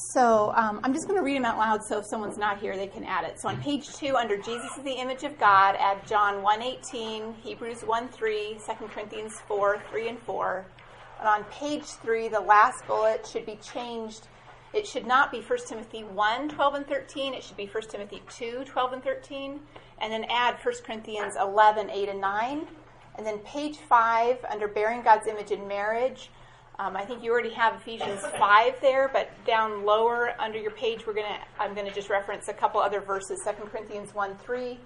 So um, I'm just going to read them out loud so if someone's not here, they can add it. So on page 2, under Jesus is the image of God, add John 1.18, Hebrews 1.3, 2 Corinthians 4, 3 and 4. And on page 3, the last bullet should be changed. It should not be 1 Timothy 1, 12 and 13. It should be 1 Timothy 2, 12 and 13. And then add 1 Corinthians 11, 8 and 9. And then page 5, under bearing God's image in marriage, um, I think you already have Ephesians 5 there, but down lower under your page, we're gonna I'm to just reference a couple other verses 2 Corinthians 1 3,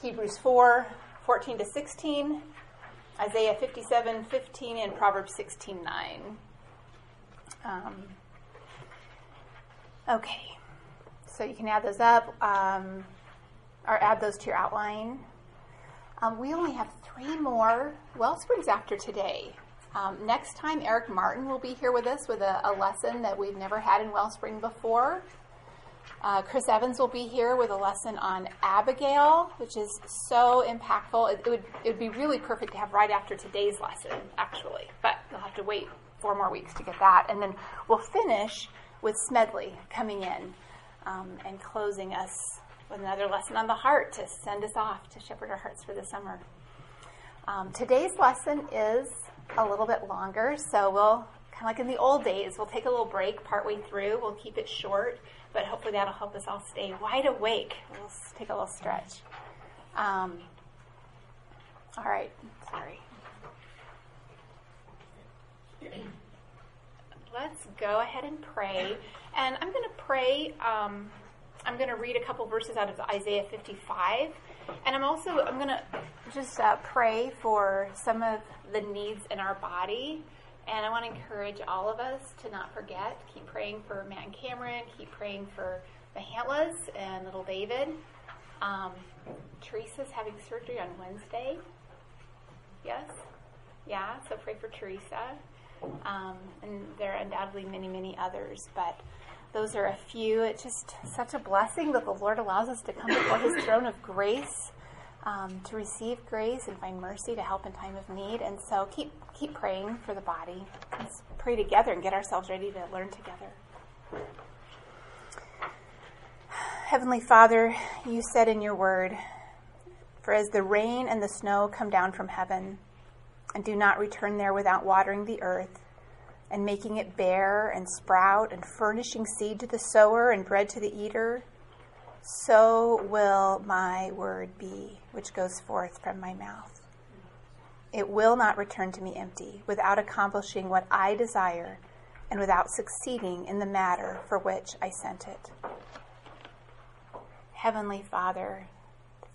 Hebrews 4 14 to 16, Isaiah 57 15, and Proverbs 16 9. Um, okay, so you can add those up um, or add those to your outline. Um, we only have three more Wellsprings after today. Um, next time, Eric Martin will be here with us with a, a lesson that we've never had in Wellspring before. Uh, Chris Evans will be here with a lesson on Abigail, which is so impactful. It, it, would, it would be really perfect to have right after today's lesson, actually, but you'll have to wait four more weeks to get that. And then we'll finish with Smedley coming in um, and closing us with another lesson on the heart to send us off to shepherd our hearts for the summer. Um, today's lesson is a little bit longer. So we'll, kind of like in the old days, we'll take a little break partway through. We'll keep it short, but hopefully that'll help us all stay wide awake. We'll take a little stretch. Um, all right, sorry. Let's go ahead and pray. And I'm going to pray. Um, I'm going to read a couple verses out of Isaiah 55. And I'm also I'm to just uh, pray for some of the needs in our body. And I want to encourage all of us to not forget. Keep praying for Matt and Cameron. Keep praying for the Hantlas and little David. Um, Teresa's having surgery on Wednesday. Yes? Yeah, so pray for Teresa. Um, and there are undoubtedly many, many others, but those are a few. It's just such a blessing that the Lord allows us to come before His throne of grace um, to receive grace and find mercy to help in time of need. And so keep keep praying for the body. Let's pray together and get ourselves ready to learn together. Heavenly Father, you said in your word, For as the rain and the snow come down from heaven, and do not return there without watering the earth, and making it bear and sprout, and furnishing seed to the sower and bread to the eater, so will my word be, which goes forth from my mouth. It will not return to me empty, without accomplishing what I desire, and without succeeding in the matter for which I sent it. Heavenly Father,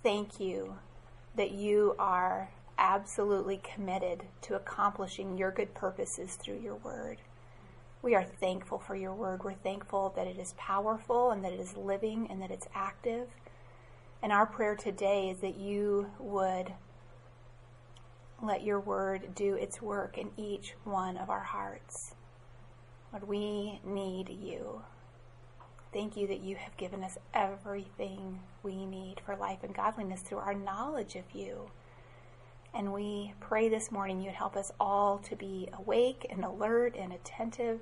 thank you that you are absolutely committed to accomplishing your good purposes through your word. We are thankful for your word. We're thankful that it is powerful and that it is living and that it's active. And our prayer today is that you would let your word do its work in each one of our hearts. Lord, we need you. Thank you that you have given us everything we need for life and godliness through our knowledge of you. And we pray this morning you'd help us all to be awake and alert and attentive.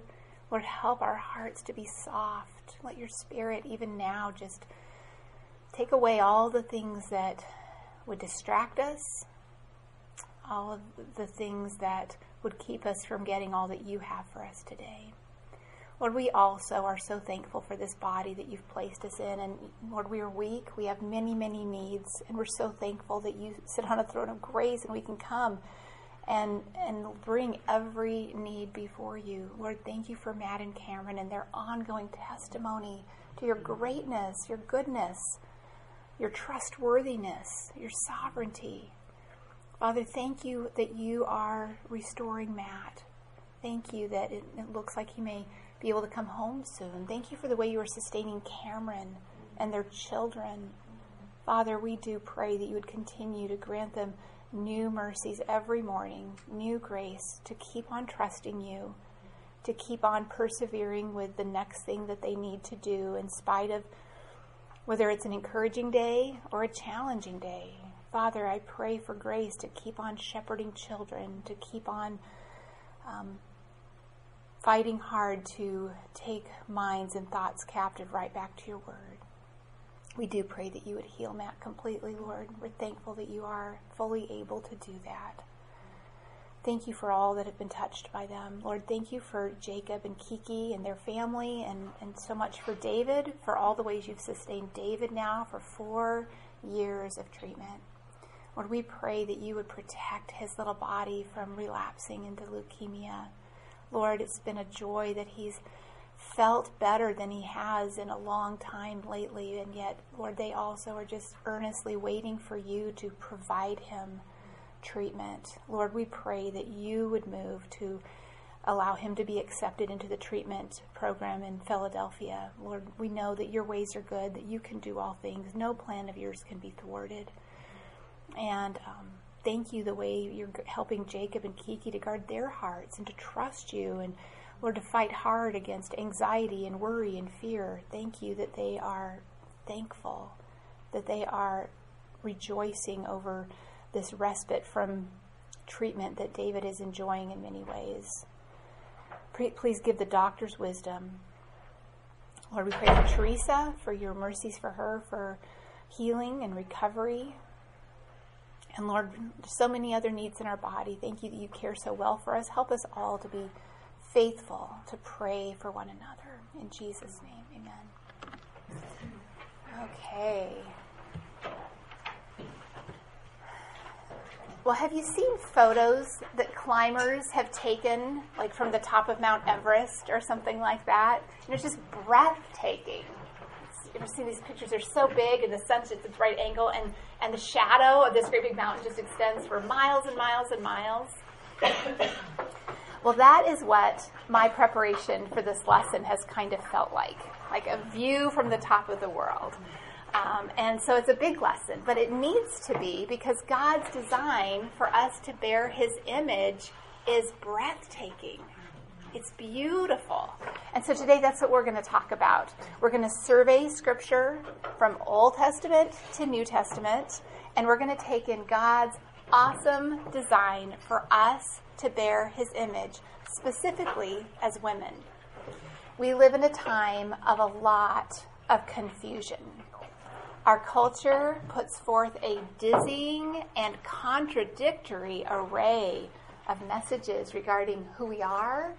Lord, help our hearts to be soft. Let your spirit, even now, just take away all the things that would distract us, all of the things that would keep us from getting all that you have for us today. Lord, we also are so thankful for this body that you've placed us in. And Lord, we are weak. We have many, many needs. And we're so thankful that you sit on a throne of grace and we can come and, and bring every need before you. Lord, thank you for Matt and Cameron and their ongoing testimony to your greatness, your goodness, your trustworthiness, your sovereignty. Father, thank you that you are restoring Matt. Thank you that it, it looks like he may be able to come home soon. Thank you for the way you are sustaining Cameron and their children. Father, we do pray that you would continue to grant them new mercies every morning, new grace to keep on trusting you, to keep on persevering with the next thing that they need to do in spite of whether it's an encouraging day or a challenging day. Father, I pray for grace to keep on shepherding children, to keep on um, fighting hard to take minds and thoughts captive right back to your word. We do pray that you would heal Matt completely, Lord. We're thankful that you are fully able to do that. Thank you for all that have been touched by them. Lord, thank you for Jacob and Kiki and their family, and, and so much for David, for all the ways you've sustained David now for four years of treatment. Lord, we pray that you would protect his little body from relapsing into leukemia. Lord, it's been a joy that he's felt better than he has in a long time lately, and yet, Lord, they also are just earnestly waiting for you to provide him treatment. Lord, we pray that you would move to allow him to be accepted into the treatment program in Philadelphia. Lord, we know that your ways are good, that you can do all things. No plan of yours can be thwarted. And um, thank you the way you're helping Jacob and Kiki to guard their hearts and to trust you and Lord to fight hard against anxiety and worry and fear. Thank you that they are thankful, that they are rejoicing over this respite from treatment that David is enjoying in many ways. Please give the doctors wisdom. Lord, we pray for Teresa, for your mercies for her, for healing and recovery. And Lord, so many other needs in our body. Thank you that you care so well for us. Help us all to be faithful to pray for one another. In Jesus' name, amen. Okay. Well, have you seen photos that climbers have taken, like from the top of Mount Everest or something like that? And it's just breathtaking. You ever seen these pictures? They're so big, and the sun's at its right angle, and, and the shadow of this great big mountain just extends for miles and miles and miles. well, that is what my preparation for this lesson has kind of felt like like a view from the top of the world. Um, and so it's a big lesson, but it needs to be because God's design for us to bear His image is breathtaking. It's beautiful. And so today that's what we're going to talk about. We're going to survey Scripture from Old Testament to New Testament, and we're going to take in God's awesome design for us to bear His image, specifically as women. We live in a time of a lot of confusion. Our culture puts forth a dizzying and contradictory array of messages regarding who we are,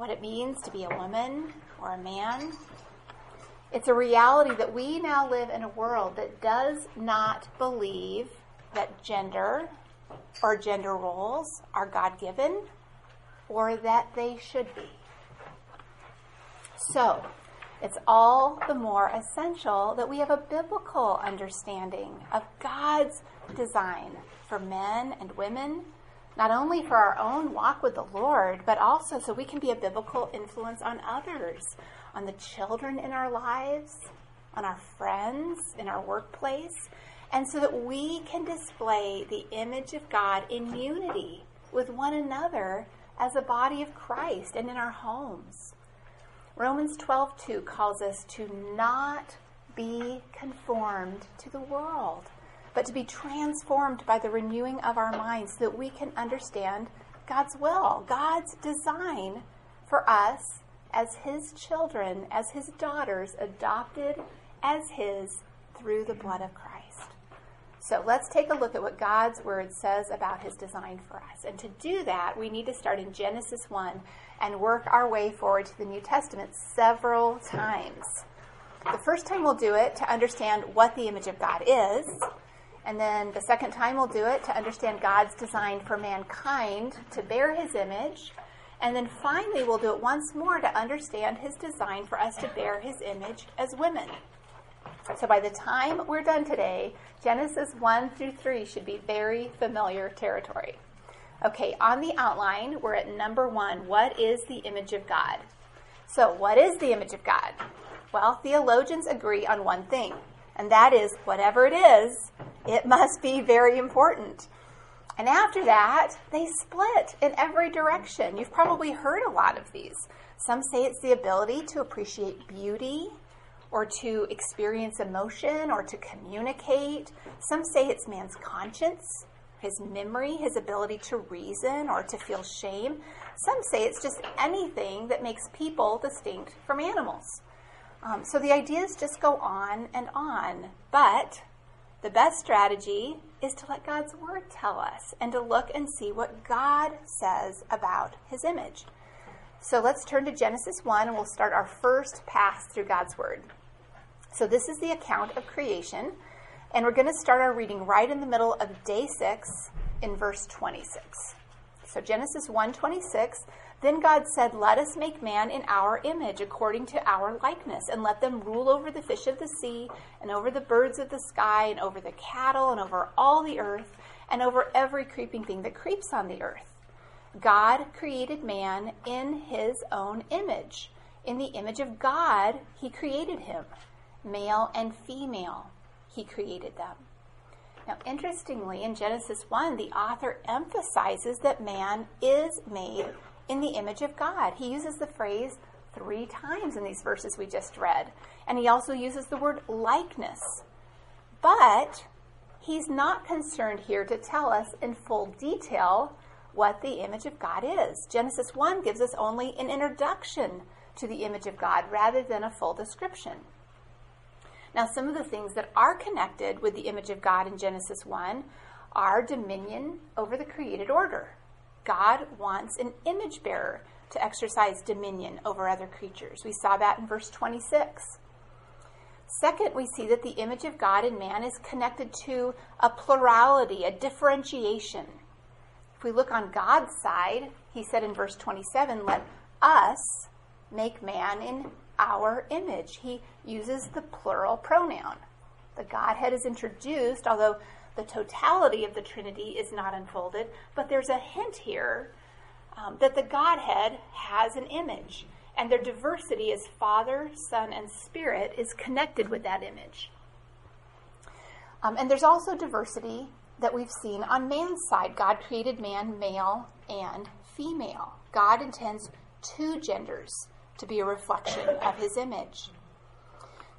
what it means to be a woman or a man. It's a reality that we now live in a world that does not believe that gender or gender roles are God given or that they should be. So, it's all the more essential that we have a biblical understanding of God's design for men and women, not only for our own walk with the Lord, but also so we can be a biblical influence on others, on the children in our lives, on our friends, in our workplace, and so that we can display the image of God in unity with one another as a body of Christ and in our homes. Romans 12:2 calls us to not be conformed to the world, but to be transformed by the renewing of our minds so that we can understand God's will, God's design for us as his children, as his daughters, adopted as his through the blood of Christ. So let's take a look at what God's word says about his design for us. And to do that, we need to start in Genesis 1 and work our way forward to the New Testament several times. The first time we'll do it to understand what the image of God is, and then the second time we'll do it to understand God's design for mankind to bear his image. And then finally, we'll do it once more to understand his design for us to bear his image as women. So by the time we're done today, Genesis 1 through 3 should be very familiar territory. Okay, on the outline, we're at number one. What is the image of God? So, what is the image of God? Well, theologians agree on one thing, and that is whatever it is, it must be very important. And after that, they split in every direction. You've probably heard a lot of these. Some say it's the ability to appreciate beauty or to experience emotion or to communicate. Some say it's man's conscience his memory, his ability to reason or to feel shame. Some say it's just anything that makes people distinct from animals. Um, so the ideas just go on and on. But the best strategy is to let God's Word tell us and to look and see what God says about His image. So let's turn to Genesis 1 and we'll start our first pass through God's Word. So this is the account of creation, and we're going to start our reading right in the middle of day 6 in verse 26. So Genesis 1:26 then God said, Let us make man in our image, according to our likeness, and let them rule over the fish of the sea, and over the birds of the sky, and over the cattle, and over all the earth, and over every creeping thing that creeps on the earth. God created man in his own image. In the image of God, he created him. Male and female, he created them. Now, interestingly, in Genesis 1, the author emphasizes that man is made in the image of God. He uses the phrase three times in these verses we just read. And he also uses the word likeness. But he's not concerned here to tell us in full detail what the image of God is. Genesis 1 gives us only an introduction to the image of God rather than a full description. Now, some of the things that are connected with the image of God in Genesis 1 are dominion over the created order. God wants an image bearer to exercise dominion over other creatures. We saw that in verse 26. Second, we see that the image of God in man is connected to a plurality, a differentiation. If we look on God's side, he said in verse 27, let us make man in our image. He uses the plural pronoun. The Godhead is introduced, although the totality of the Trinity is not unfolded, but there's a hint here um, that the Godhead has an image, and their diversity as Father, Son, and Spirit is connected with that image. Um, and there's also diversity that we've seen on man's side. God created man male and female. God intends two genders to be a reflection of his image.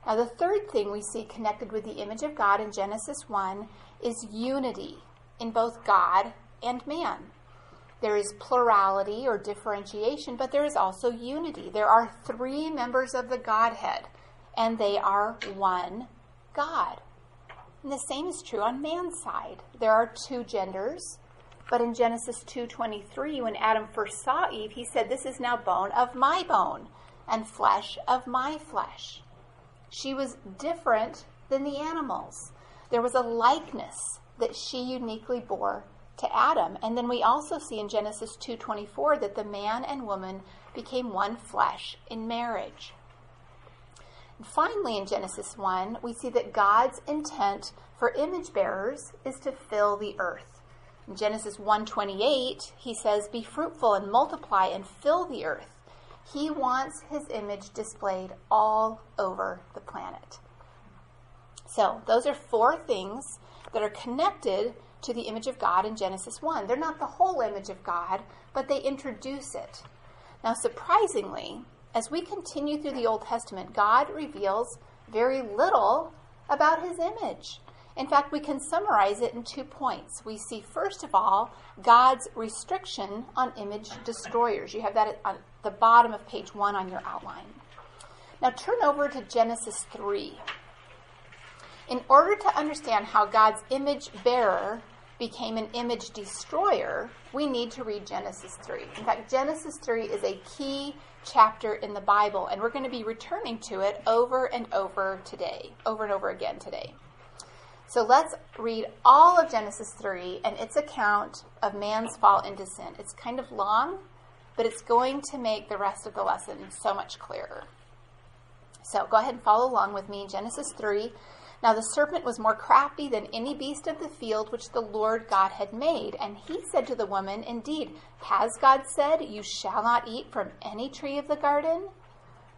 Now, the third thing we see connected with the image of God in Genesis 1 is unity in both God and man. There is plurality or differentiation, but there is also unity. There are three members of the Godhead, and they are one God. And the same is true on man's side. There are two genders, but in Genesis 2:23 when Adam first saw Eve, he said, "This is now bone of my bone and flesh of my flesh." She was different than the animals there was a likeness that she uniquely bore to Adam. And then we also see in Genesis 2:24 that the man and woman became one flesh in marriage. And finally in Genesis 1, we see that God's intent for image bearers is to fill the earth. In Genesis 1:28, he says, "Be fruitful and multiply and fill the earth." He wants his image displayed all over the planet. So, those are four things that are connected to the image of God in Genesis 1. They're not the whole image of God, but they introduce it. Now, surprisingly, as we continue through the Old Testament, God reveals very little about his image. In fact, we can summarize it in two points. We see, first of all, God's restriction on image destroyers. You have that at the bottom of page one on your outline. Now, turn over to Genesis 3. In order to understand how God's image bearer became an image destroyer, we need to read Genesis 3. In fact, Genesis 3 is a key chapter in the Bible, and we're going to be returning to it over and over today, over and over again today. So let's read all of Genesis 3 and its account of man's fall into sin. It's kind of long, but it's going to make the rest of the lesson so much clearer. So go ahead and follow along with me in Genesis 3, now the serpent was more crafty than any beast of the field which the Lord God had made. And he said to the woman, Indeed, has God said, You shall not eat from any tree of the garden?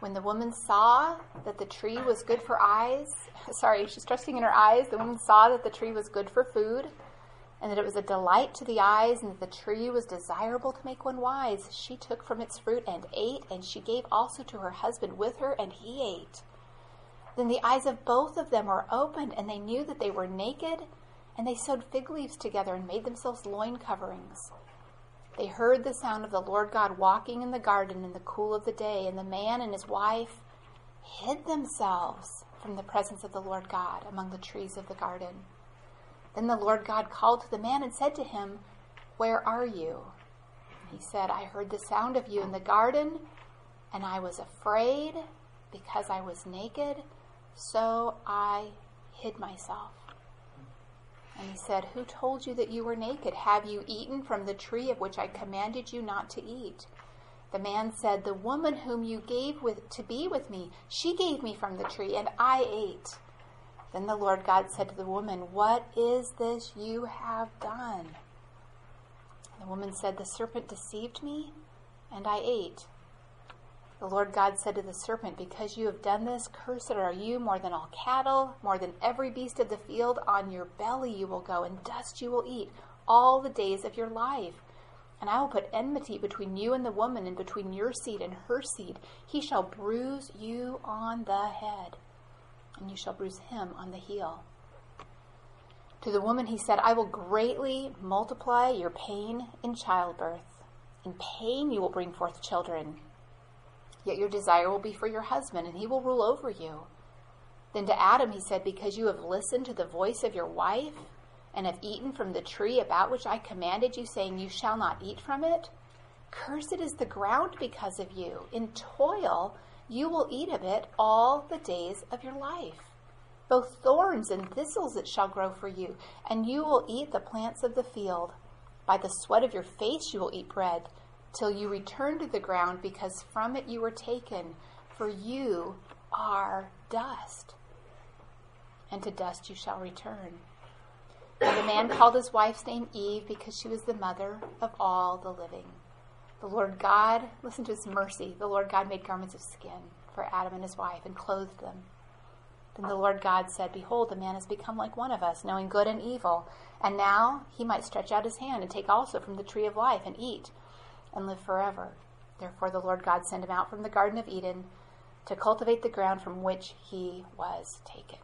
When the woman saw that the tree was good for eyes, sorry, she's trusting in her eyes, the woman saw that the tree was good for food, and that it was a delight to the eyes, and that the tree was desirable to make one wise. She took from its fruit and ate, and she gave also to her husband with her, and he ate. Then the eyes of both of them were opened, and they knew that they were naked, and they sewed fig leaves together and made themselves loin coverings. They heard the sound of the Lord God walking in the garden in the cool of the day, and the man and his wife hid themselves from the presence of the Lord God among the trees of the garden. Then the Lord God called to the man and said to him, Where are you? He said, I heard the sound of you in the garden, and I was afraid because I was naked, so I hid myself. And he said, Who told you that you were naked? Have you eaten from the tree of which I commanded you not to eat? The man said, The woman whom you gave with, to be with me, she gave me from the tree, and I ate. Then the Lord God said to the woman, What is this you have done? The woman said, The serpent deceived me, and I ate. The Lord God said to the serpent, Because you have done this, cursed are you more than all cattle, more than every beast of the field. On your belly you will go, and dust you will eat all the days of your life. And I will put enmity between you and the woman, and between your seed and her seed. He shall bruise you on the head, and you shall bruise him on the heel. To the woman he said, I will greatly multiply your pain in childbirth. In pain you will bring forth children. Yet your desire will be for your husband, and he will rule over you. Then to Adam he said, Because you have listened to the voice of your wife, and have eaten from the tree about which I commanded you, saying, You shall not eat from it, cursed is the ground because of you. In toil you will eat of it all the days of your life. Both thorns and thistles it shall grow for you, and you will eat the plants of the field. By the sweat of your face you will eat bread till you return to the ground, because from it you were taken, for you are dust, and to dust you shall return. And the man called his wife's name Eve, because she was the mother of all the living. The Lord God, listen to his mercy, the Lord God made garments of skin for Adam and his wife and clothed them. Then the Lord God said, Behold, the man has become like one of us, knowing good and evil. And now he might stretch out his hand and take also from the tree of life and eat and live forever. Therefore, the Lord God sent him out from the Garden of Eden to cultivate the ground from which he was taken.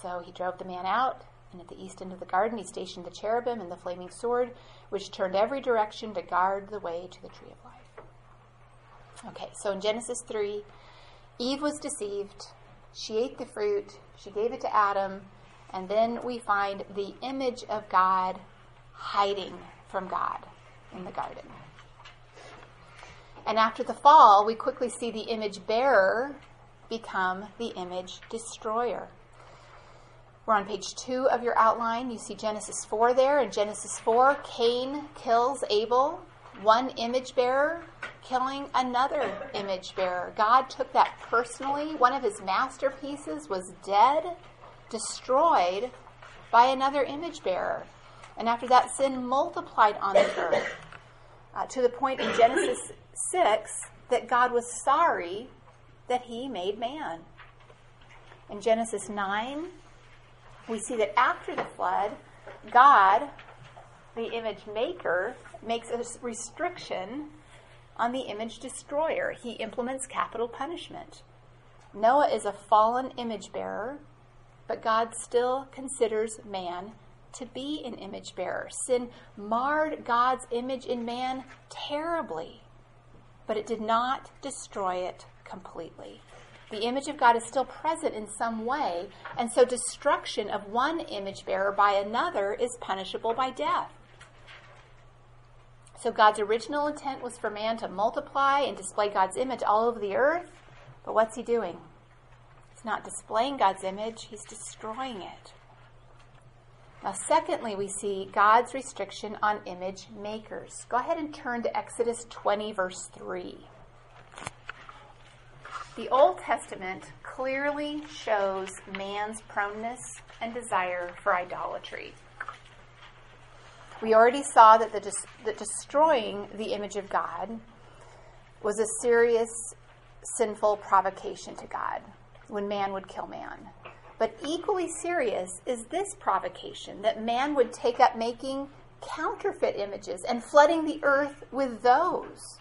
So he drove the man out, and at the east end of the garden he stationed the cherubim and the flaming sword, which turned every direction to guard the way to the tree of life. Okay, so in Genesis 3, Eve was deceived. She ate the fruit, she gave it to Adam, and then we find the image of God hiding from God in the garden. And after the fall, we quickly see the image bearer become the image destroyer. We're on page two of your outline. You see Genesis 4 there. In Genesis 4, Cain kills Abel, one image bearer killing another image bearer. God took that personally. One of his masterpieces was dead, destroyed by another image bearer. And after that, sin multiplied on the earth uh, to the point in Genesis 6 that God was sorry that he made man. In Genesis 9, we see that after the flood, God, the image maker, makes a restriction on the image destroyer. He implements capital punishment. Noah is a fallen image bearer, but God still considers man to be an image bearer. Sin marred God's image in man terribly, but it did not destroy it completely. The image of God is still present in some way, and so destruction of one image bearer by another is punishable by death. So God's original intent was for man to multiply and display God's image all over the earth, but what's he doing? He's not displaying God's image, he's destroying it. Now, secondly, we see God's restriction on image makers. Go ahead and turn to Exodus 20, verse 3. The Old Testament clearly shows man's proneness and desire for idolatry. We already saw that, the that destroying the image of God was a serious sinful provocation to God when man would kill man. But equally serious is this provocation that man would take up making counterfeit images and flooding the earth with those.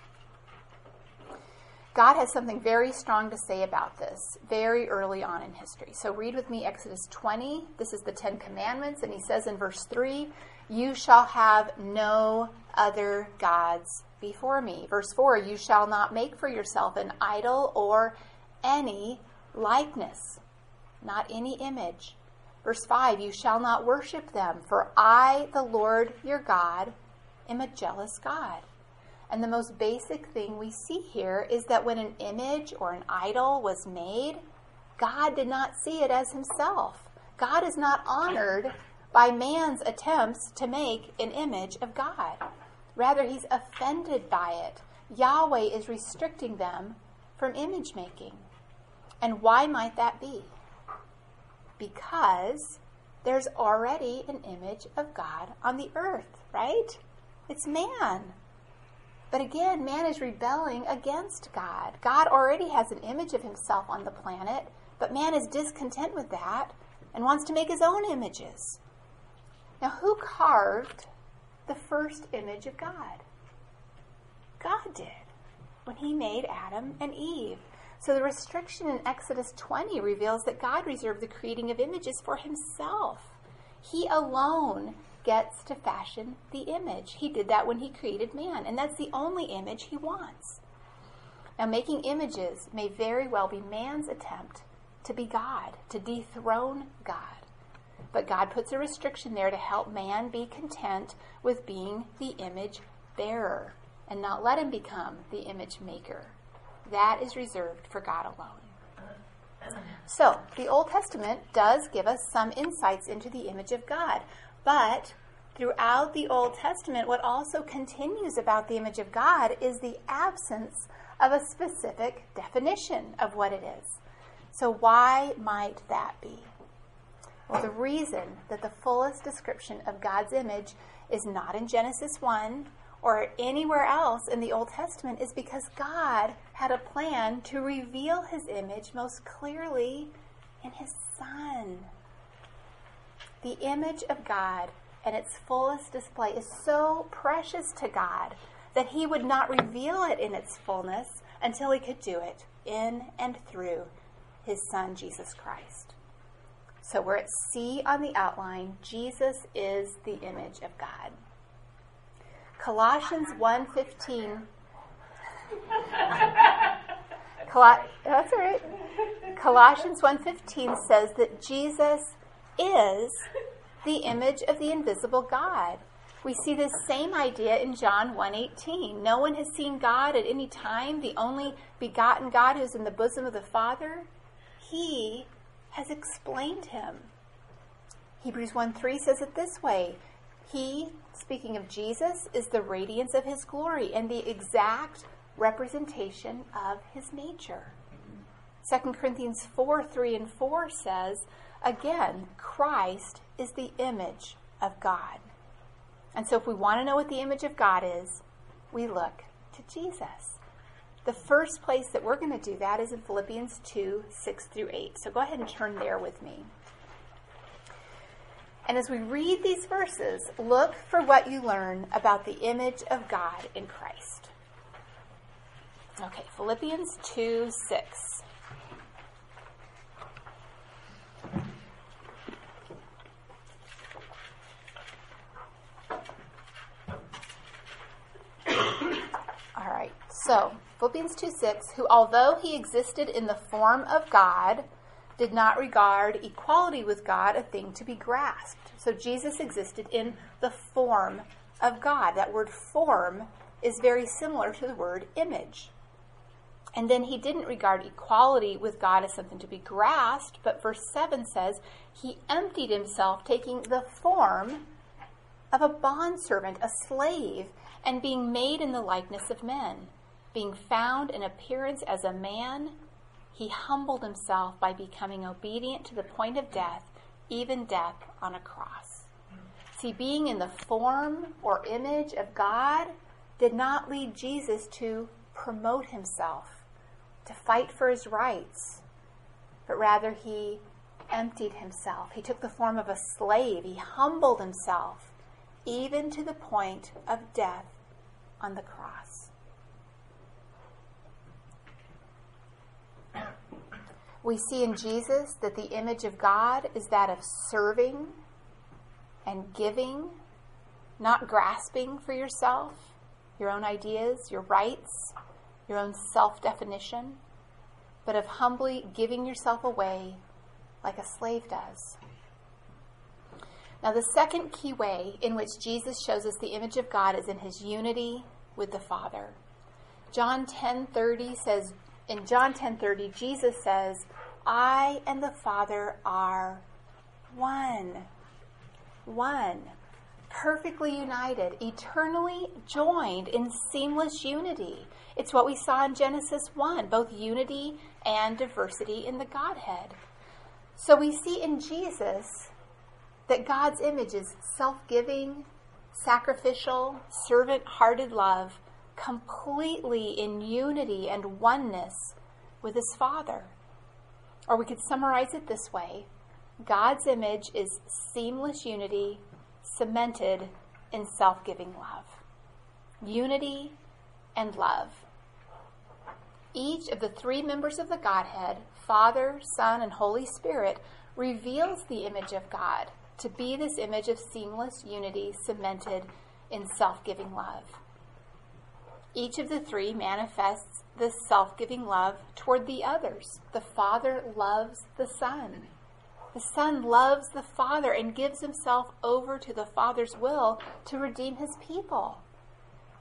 God has something very strong to say about this very early on in history. So read with me Exodus 20. This is the Ten Commandments, and he says in verse 3 You shall have no other gods before me. Verse 4 You shall not make for yourself an idol or any likeness, not any image. Verse 5 You shall not worship them, for I, the Lord your God, am a jealous God. And the most basic thing we see here is that when an image or an idol was made, God did not see it as himself. God is not honored by man's attempts to make an image of God. Rather, he's offended by it. Yahweh is restricting them from image making. And why might that be? Because there's already an image of God on the earth, right? It's man. But again, man is rebelling against God. God already has an image of himself on the planet, but man is discontent with that and wants to make his own images. Now, who carved the first image of God? God did when he made Adam and Eve. So the restriction in Exodus 20 reveals that God reserved the creating of images for himself. He alone gets to fashion the image. He did that when he created man, and that's the only image he wants. Now, making images may very well be man's attempt to be God, to dethrone God. But God puts a restriction there to help man be content with being the image bearer and not let him become the image maker. That is reserved for God alone. So, the Old Testament does give us some insights into the image of God. But throughout the Old Testament, what also continues about the image of God is the absence of a specific definition of what it is. So, why might that be? Well, the reason that the fullest description of God's image is not in Genesis 1 or anywhere else in the Old Testament is because God had a plan to reveal his image most clearly in his Son. The image of God and its fullest display is so precious to God that He would not reveal it in its fullness until He could do it in and through His Son, Jesus Christ. So we're at C on the outline. Jesus is the image of God. Colossians 1.15 Col- that's all right. Colossians 1.15 says that Jesus is the image of the invisible God. We see this same idea in John 1:18. No one has seen God at any time, the only begotten God who's in the bosom of the Father. He has explained him. Hebrews 1:3 says it this way. He, speaking of Jesus, is the radiance of his glory and the exact representation of his nature. 2 Corinthians 4 3 and 4 says, Again, Christ is the image of God. And so, if we want to know what the image of God is, we look to Jesus. The first place that we're going to do that is in Philippians 2 6 through 8. So, go ahead and turn there with me. And as we read these verses, look for what you learn about the image of God in Christ. Okay, Philippians 2 6. All right. So, Philippians 2 6, who, although he existed in the form of God, did not regard equality with God a thing to be grasped. So, Jesus existed in the form of God. That word form is very similar to the word image. And then he didn't regard equality with God as something to be grasped, but verse 7 says, He emptied himself, taking the form of a bondservant, a slave, and being made in the likeness of men. Being found in appearance as a man, he humbled himself by becoming obedient to the point of death, even death on a cross. See, being in the form or image of God did not lead Jesus to promote himself, to fight for his rights, but rather he emptied himself. He took the form of a slave. He humbled himself, even to the point of death on the cross. We see in Jesus that the image of God is that of serving and giving, not grasping for yourself, your own ideas, your rights, your own self definition, but of humbly giving yourself away like a slave does. Now, the second key way in which Jesus shows us the image of God is in his unity with the Father. John 10:30 says in John 10:30 Jesus says, "I and the Father are one." One, perfectly united, eternally joined in seamless unity. It's what we saw in Genesis 1, both unity and diversity in the Godhead. So we see in Jesus that God's image is self giving, sacrificial, servant hearted love, completely in unity and oneness with his Father. Or we could summarize it this way God's image is seamless unity cemented in self giving love. Unity and love. Each of the three members of the Godhead, Father, Son, and Holy Spirit, reveals the image of God to be this image of seamless unity cemented in self giving love. Each of the three manifests this self giving love toward the others. The Father loves the Son. The Son loves the Father and gives himself over to the Father's will to redeem his people.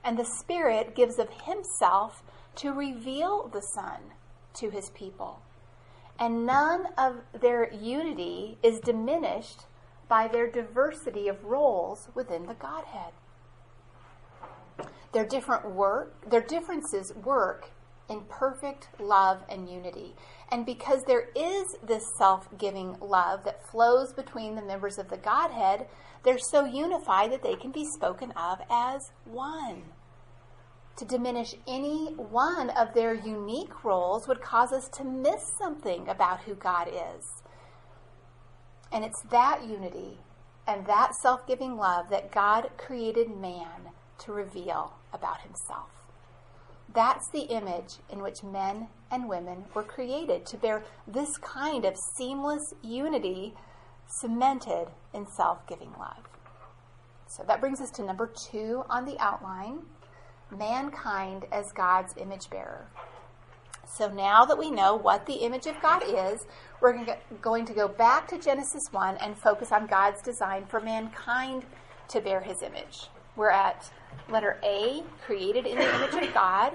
And the Spirit gives of himself to reveal the Son to his people. And none of their unity is diminished by their diversity of roles within the Godhead. Their different work, their differences work in perfect love and unity. And because there is this self giving love that flows between the members of the Godhead, they're so unified that they can be spoken of as one. To diminish any one of their unique roles would cause us to miss something about who God is. And it's that unity and that self giving love that God created man to reveal about himself. That's the image in which men and women were created to bear this kind of seamless unity cemented in self giving love. So that brings us to number two on the outline mankind as God's image bearer. So now that we know what the image of God is, we're going to go back to Genesis 1 and focus on God's design for mankind to bear his image. We're at letter A, created in the image of God.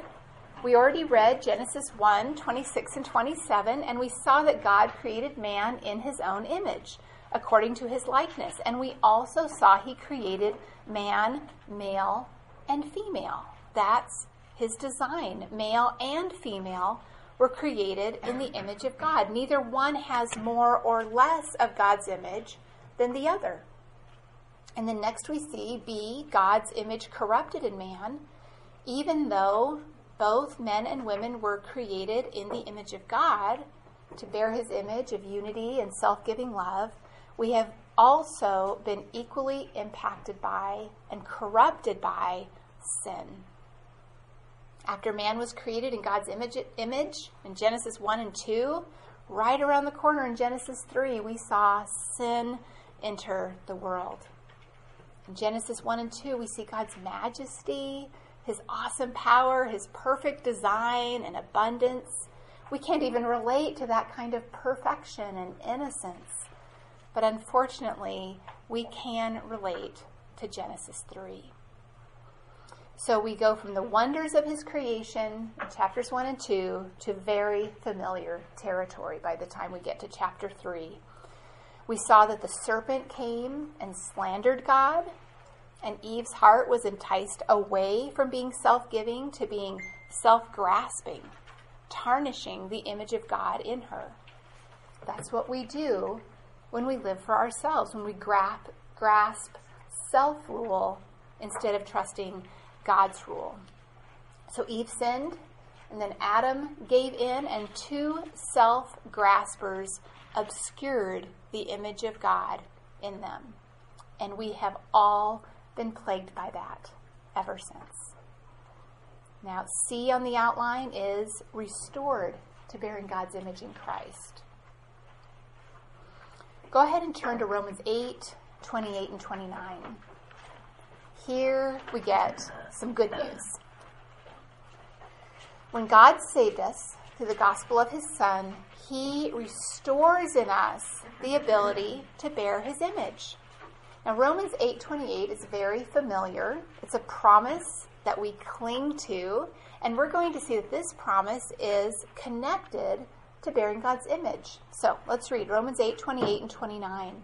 We already read Genesis 1 26 and 27, and we saw that God created man in his own image, according to his likeness. And we also saw he created man, male, and female. That's his design. Male and female were created in the image of God. Neither one has more or less of God's image than the other. And then next we see B, God's image corrupted in man, even though both men and women were created in the image of God to bear his image of unity and self giving love. We have also been equally impacted by and corrupted by sin. After man was created in God's image, image in Genesis 1 and 2, right around the corner in Genesis 3, we saw sin enter the world. In Genesis 1 and 2, we see God's majesty, His awesome power, His perfect design and abundance. We can't even relate to that kind of perfection and innocence. But unfortunately, we can relate to Genesis 3. So we go from the wonders of his creation, in chapters 1 and 2, to very familiar territory by the time we get to chapter 3. We saw that the serpent came and slandered God, and Eve's heart was enticed away from being self giving to being self grasping, tarnishing the image of God in her. That's what we do when we live for ourselves, when we grasp, grasp self rule instead of trusting God's rule. So Eve sinned, and then Adam gave in, and two self graspers obscured the image of God in them. And we have all been plagued by that ever since. Now, C on the outline is restored to bearing God's image in Christ. Go ahead and turn to Romans 8 28 and 29. Here we get some good news. When God saved us through the gospel of his Son, he restores in us the ability to bear his image. Now Romans 8:28 is very familiar. It's a promise that we cling to, and we're going to see that this promise is connected to bearing God's image. So, let's read Romans 8:28 and 29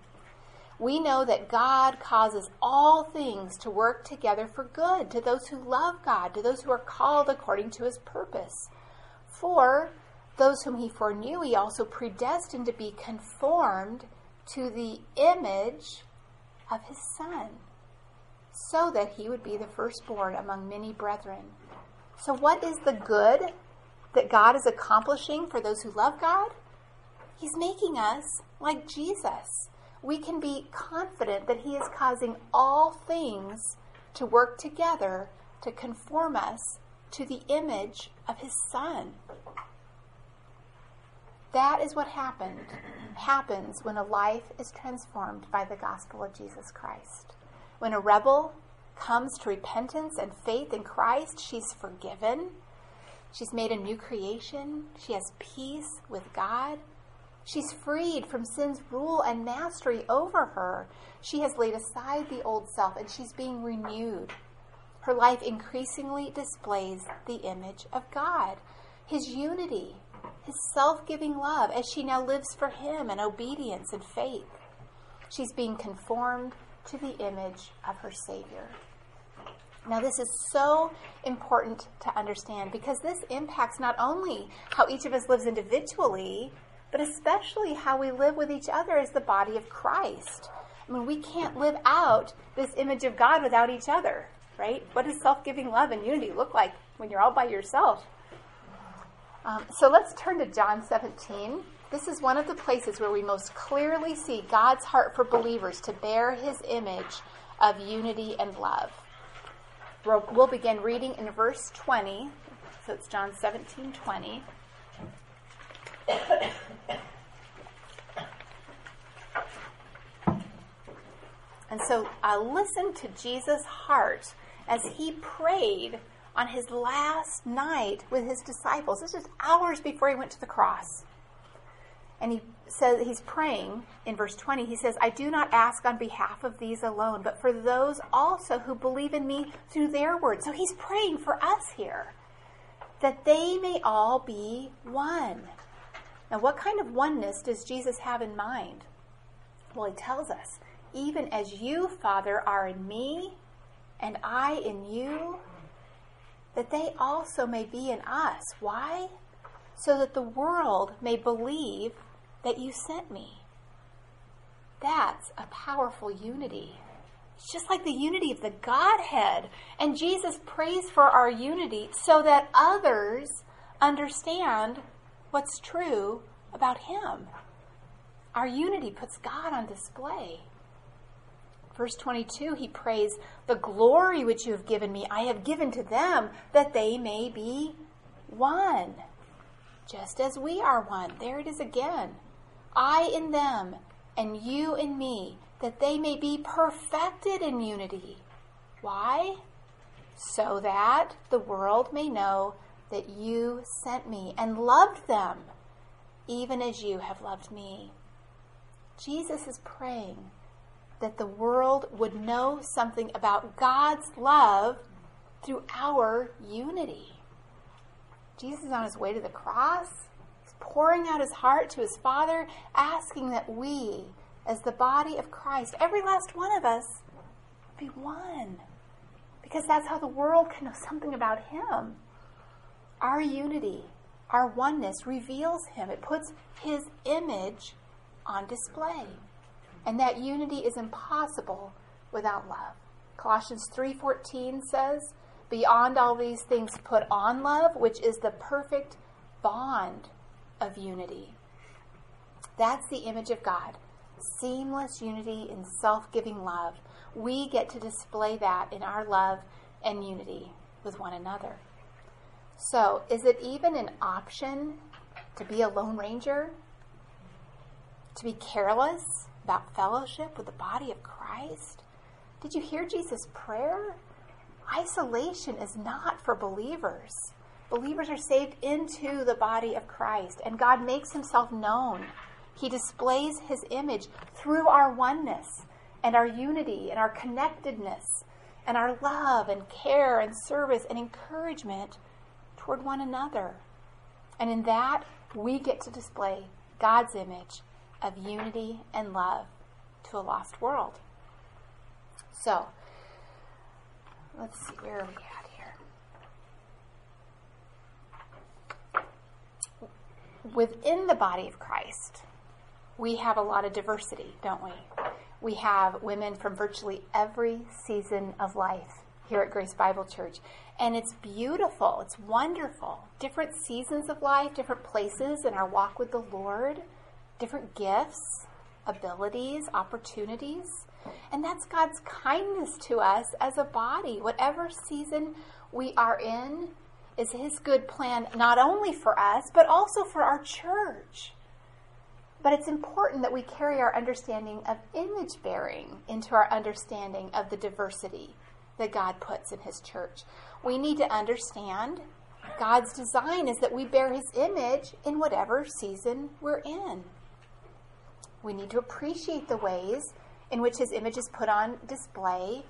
we know that God causes all things to work together for good to those who love God, to those who are called according to his purpose. For those whom he foreknew, he also predestined to be conformed to the image of his Son, so that he would be the firstborn among many brethren. So, what is the good that God is accomplishing for those who love God? He's making us like Jesus we can be confident that He is causing all things to work together to conform us to the image of His Son. That is what happened happens when a life is transformed by the gospel of Jesus Christ. When a rebel comes to repentance and faith in Christ, she's forgiven. She's made a new creation. She has peace with God. She's freed from sin's rule and mastery over her. She has laid aside the old self and she's being renewed. Her life increasingly displays the image of God, His unity, His self giving love, as she now lives for Him in obedience and faith. She's being conformed to the image of her Savior. Now, this is so important to understand because this impacts not only how each of us lives individually, but especially how we live with each other as the body of Christ. I mean, we can't live out this image of God without each other, right? What does self giving love and unity look like when you're all by yourself? Um, so let's turn to John 17. This is one of the places where we most clearly see God's heart for believers to bear his image of unity and love. We'll begin reading in verse 20. So it's John 17 20. And so uh, listen to Jesus' heart as he prayed on his last night with his disciples. This is hours before he went to the cross. And he says he's praying in verse 20. He says, I do not ask on behalf of these alone, but for those also who believe in me through their word. So he's praying for us here that they may all be one. Now, what kind of oneness does Jesus have in mind? Well, he tells us even as you, Father, are in me and I in you, that they also may be in us. Why? So that the world may believe that you sent me. That's a powerful unity. It's just like the unity of the Godhead. And Jesus prays for our unity so that others understand what's true about Him. Our unity puts God on display. Verse 22, he prays, The glory which you have given me, I have given to them, that they may be one. Just as we are one. There it is again. I in them, and you in me, that they may be perfected in unity. Why? So that the world may know that you sent me and loved them, even as you have loved me. Jesus is praying that the world would know something about God's love through our unity. Jesus is on his way to the cross. He's pouring out his heart to his Father, asking that we, as the body of Christ, every last one of us, be one. Because that's how the world can know something about him. Our unity, our oneness reveals him, it puts his image on display. And that unity is impossible without love. Colossians 3:14 says, "Beyond all these things put on love, which is the perfect bond of unity." That's the image of God. Seamless unity in self-giving love. We get to display that in our love and unity with one another. So, is it even an option to be a lone ranger? To be careless about fellowship with the body of Christ? Did you hear Jesus' prayer? Isolation is not for believers. Believers are saved into the body of Christ, and God makes himself known. He displays his image through our oneness and our unity and our connectedness and our love and care and service and encouragement toward one another. And in that, we get to display God's image of unity and love to a lost world. So, let's see, where are we at here? Within the body of Christ, we have a lot of diversity, don't we? We have women from virtually every season of life here at Grace Bible Church. And it's beautiful, it's wonderful. Different seasons of life, different places in our walk with the Lord, different gifts, abilities, opportunities. And that's God's kindness to us as a body. Whatever season we are in is His good plan, not only for us, but also for our church. But it's important that we carry our understanding of image bearing into our understanding of the diversity that God puts in His church. We need to understand God's design is that we bear His image in whatever season we're in. We need to appreciate the ways in which His image is put on display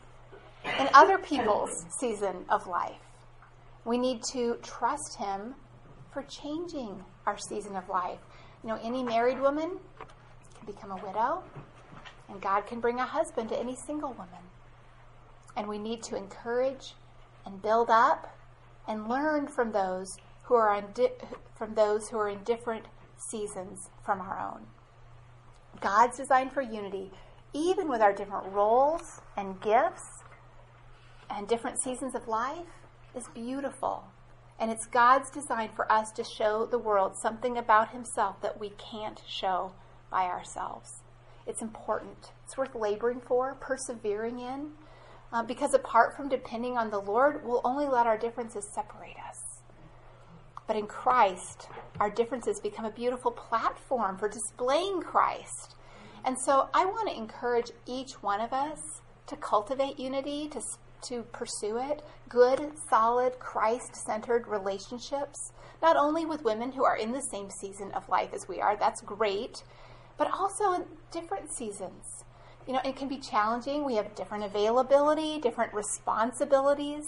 in other people's season of life. We need to trust Him for changing our season of life. You know, any married woman can become a widow, and God can bring a husband to any single woman. And we need to encourage and build up and learn from those who are from those who are in different seasons from our own. God's design for unity, even with our different roles and gifts and different seasons of life, is beautiful. And it's God's design for us to show the world something about Himself that we can't show by ourselves. It's important. It's worth laboring for, persevering in, uh, because apart from depending on the Lord, we'll only let our differences separate us. But in Christ, our differences become a beautiful platform for displaying Christ. And so I want to encourage each one of us to cultivate unity, to to pursue it good, solid, Christ centered relationships, not only with women who are in the same season of life as we are, that's great, but also in different seasons. You know, it can be challenging. We have different availability, different responsibilities,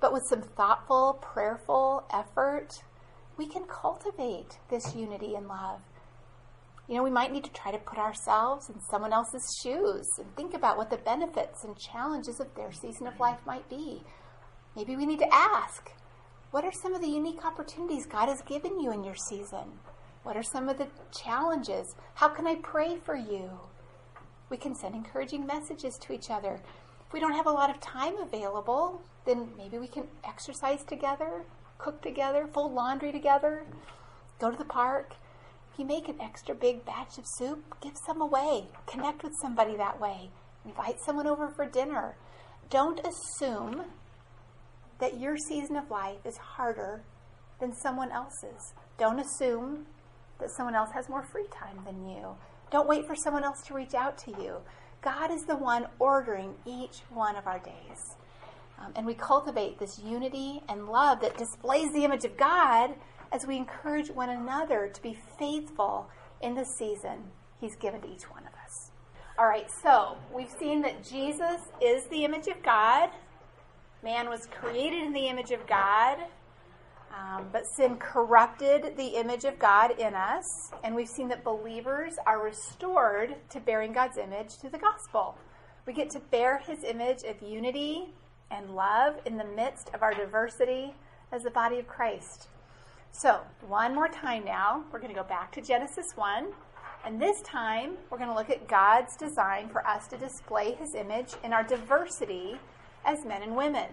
but with some thoughtful, prayerful effort, we can cultivate this unity and love. You know, we might need to try to put ourselves in someone else's shoes and think about what the benefits and challenges of their season of life might be. Maybe we need to ask, what are some of the unique opportunities God has given you in your season? What are some of the challenges? How can I pray for you? We can send encouraging messages to each other. If we don't have a lot of time available, then maybe we can exercise together, cook together, fold laundry together, go to the park. If you make an extra big batch of soup, give some away. Connect with somebody that way. Invite someone over for dinner. Don't assume that your season of life is harder than someone else's. Don't assume that someone else has more free time than you. Don't wait for someone else to reach out to you. God is the one ordering each one of our days. Um, and we cultivate this unity and love that displays the image of God as we encourage one another to be faithful in the season He's given to each one of us. All right, so we've seen that Jesus is the image of God. Man was created in the image of God, um, but sin corrupted the image of God in us. And we've seen that believers are restored to bearing God's image through the gospel. We get to bear his image of unity and love in the midst of our diversity as the body of Christ. So, one more time now, we're going to go back to Genesis 1. And this time, we're going to look at God's design for us to display His image in our diversity as men and women.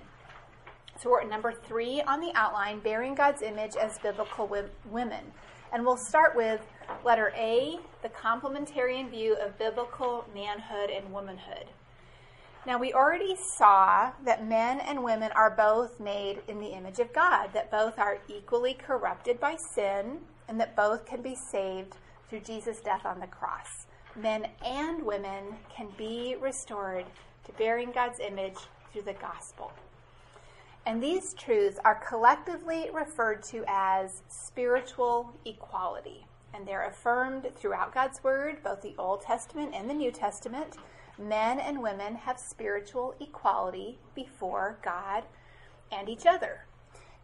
So we're at number three on the outline, bearing God's image as biblical women. And we'll start with letter A, the complementarian view of biblical manhood and womanhood. Now, we already saw that men and women are both made in the image of God, that both are equally corrupted by sin, and that both can be saved through Jesus' death on the cross. Men and women can be restored to bearing God's image through the gospel. And these truths are collectively referred to as spiritual equality. And they're affirmed throughout God's Word, both the Old Testament and the New Testament. Men and women have spiritual equality before God and each other.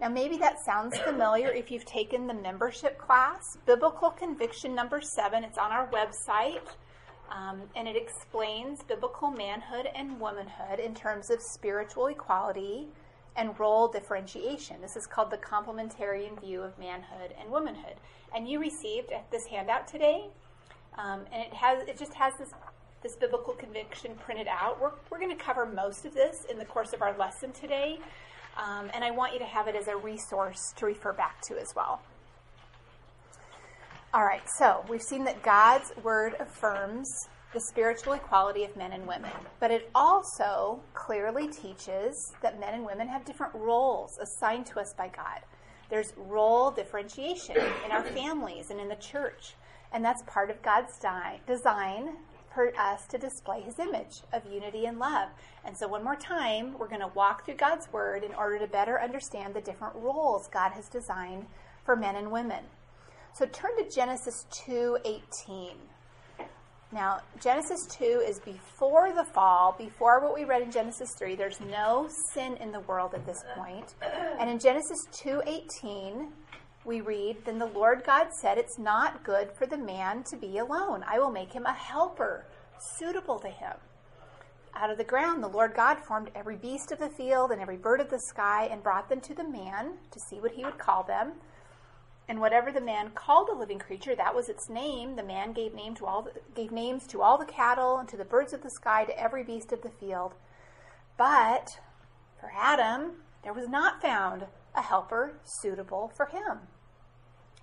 Now, maybe that sounds familiar if you've taken the membership class, Biblical Conviction number seven. It's on our website, um, and it explains biblical manhood and womanhood in terms of spiritual equality and role differentiation. This is called the complementarian view of manhood and womanhood. And you received this handout today, um, and it has it just has this this biblical conviction printed out. We're, we're going to cover most of this in the course of our lesson today. Um, and I want you to have it as a resource to refer back to as well. All right, so we've seen that God's word affirms the spiritual equality of men and women, but it also clearly teaches that men and women have different roles assigned to us by God. There's role differentiation in our families and in the church, and that's part of God's design for us to display his image of unity and love. And so, one more time, we're going to walk through God's word in order to better understand the different roles God has designed for men and women. So, turn to Genesis 2:18. Now, Genesis 2 is before the fall, before what we read in Genesis 3. There's no sin in the world at this point. And in Genesis 2:18, we read, Then the Lord God said, It's not good for the man to be alone. I will make him a helper suitable to him. Out of the ground, the Lord God formed every beast of the field and every bird of the sky and brought them to the man to see what he would call them. And whatever the man called a living creature, that was its name. The man gave name to all the, gave names to all the cattle and to the birds of the sky, to every beast of the field. But for Adam, there was not found a helper suitable for him.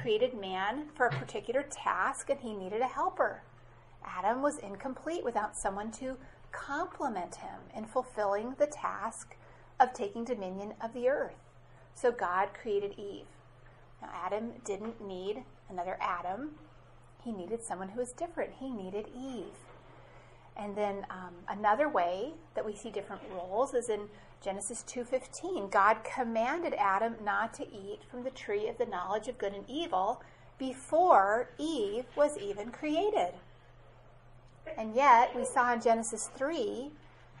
created man for a particular task, and he needed a helper. Adam was incomplete without someone to complement him in fulfilling the task of taking dominion of the earth. So God created Eve. Now, Adam didn't need another Adam. He needed someone who was different. He needed Eve. And then um, another way that we see different roles is in Genesis 2:15. God commanded Adam not to eat from the tree of the knowledge of good and evil before Eve was even created. And yet, we saw in Genesis 3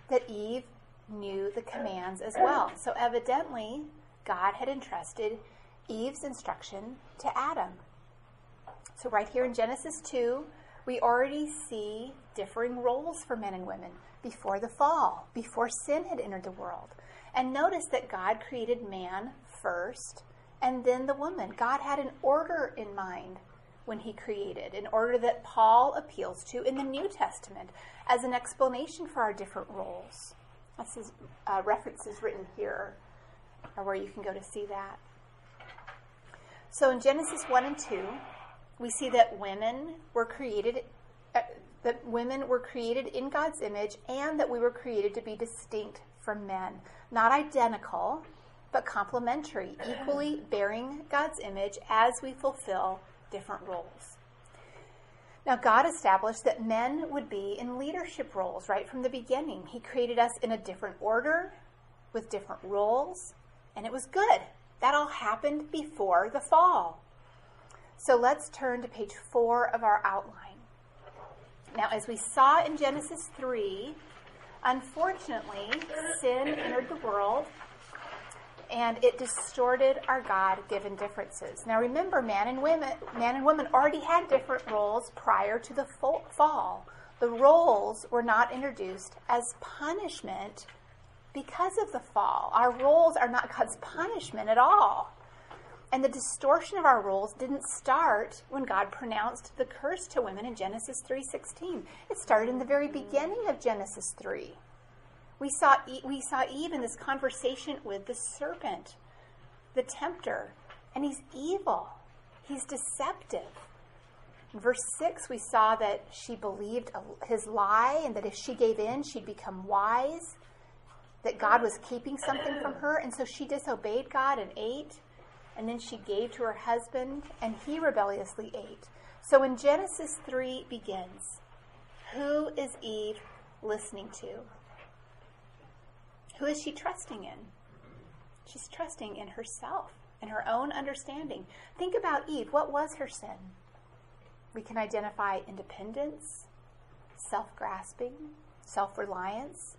that Eve knew the commands as well. So evidently, God had entrusted Eve's instruction to Adam. So, right here in Genesis 2, we already see differing roles for men and women before the fall, before sin had entered the world. And notice that God created man first and then the woman. God had an order in mind when he created, an order that Paul appeals to in the New Testament as an explanation for our different roles. This is uh, references written here or where you can go to see that. So in Genesis 1 and 2, we see that women were created Uh, that women were created in God's image and that we were created to be distinct from men, not identical, but complementary, equally bearing God's image as we fulfill different roles. Now, God established that men would be in leadership roles right from the beginning. He created us in a different order, with different roles, and it was good. That all happened before the fall. So let's turn to page four of our outline. Now, as we saw in Genesis 3, unfortunately, sin entered the world and it distorted our God-given differences. Now remember, man and women, man and woman already had different roles prior to the fall. The roles were not introduced as punishment because of the fall. Our roles are not God's punishment at all. And the distortion of our roles didn't start when God pronounced the curse to women in Genesis 3:16. It started in the very mm. beginning of Genesis 3. We saw, we saw Eve in this conversation with the serpent, the tempter, and he's evil. He's deceptive. In verse 6, we saw that she believed his lie and that if she gave in, she'd become wise, that God was keeping something from her, and so she disobeyed God and ate. And then she gave to her husband, and he rebelliously ate. So when Genesis 3 begins, who is Eve listening to? Who is she trusting in? She's trusting in herself and her own understanding. Think about Eve. What was her sin? We can identify independence, self grasping, self reliance.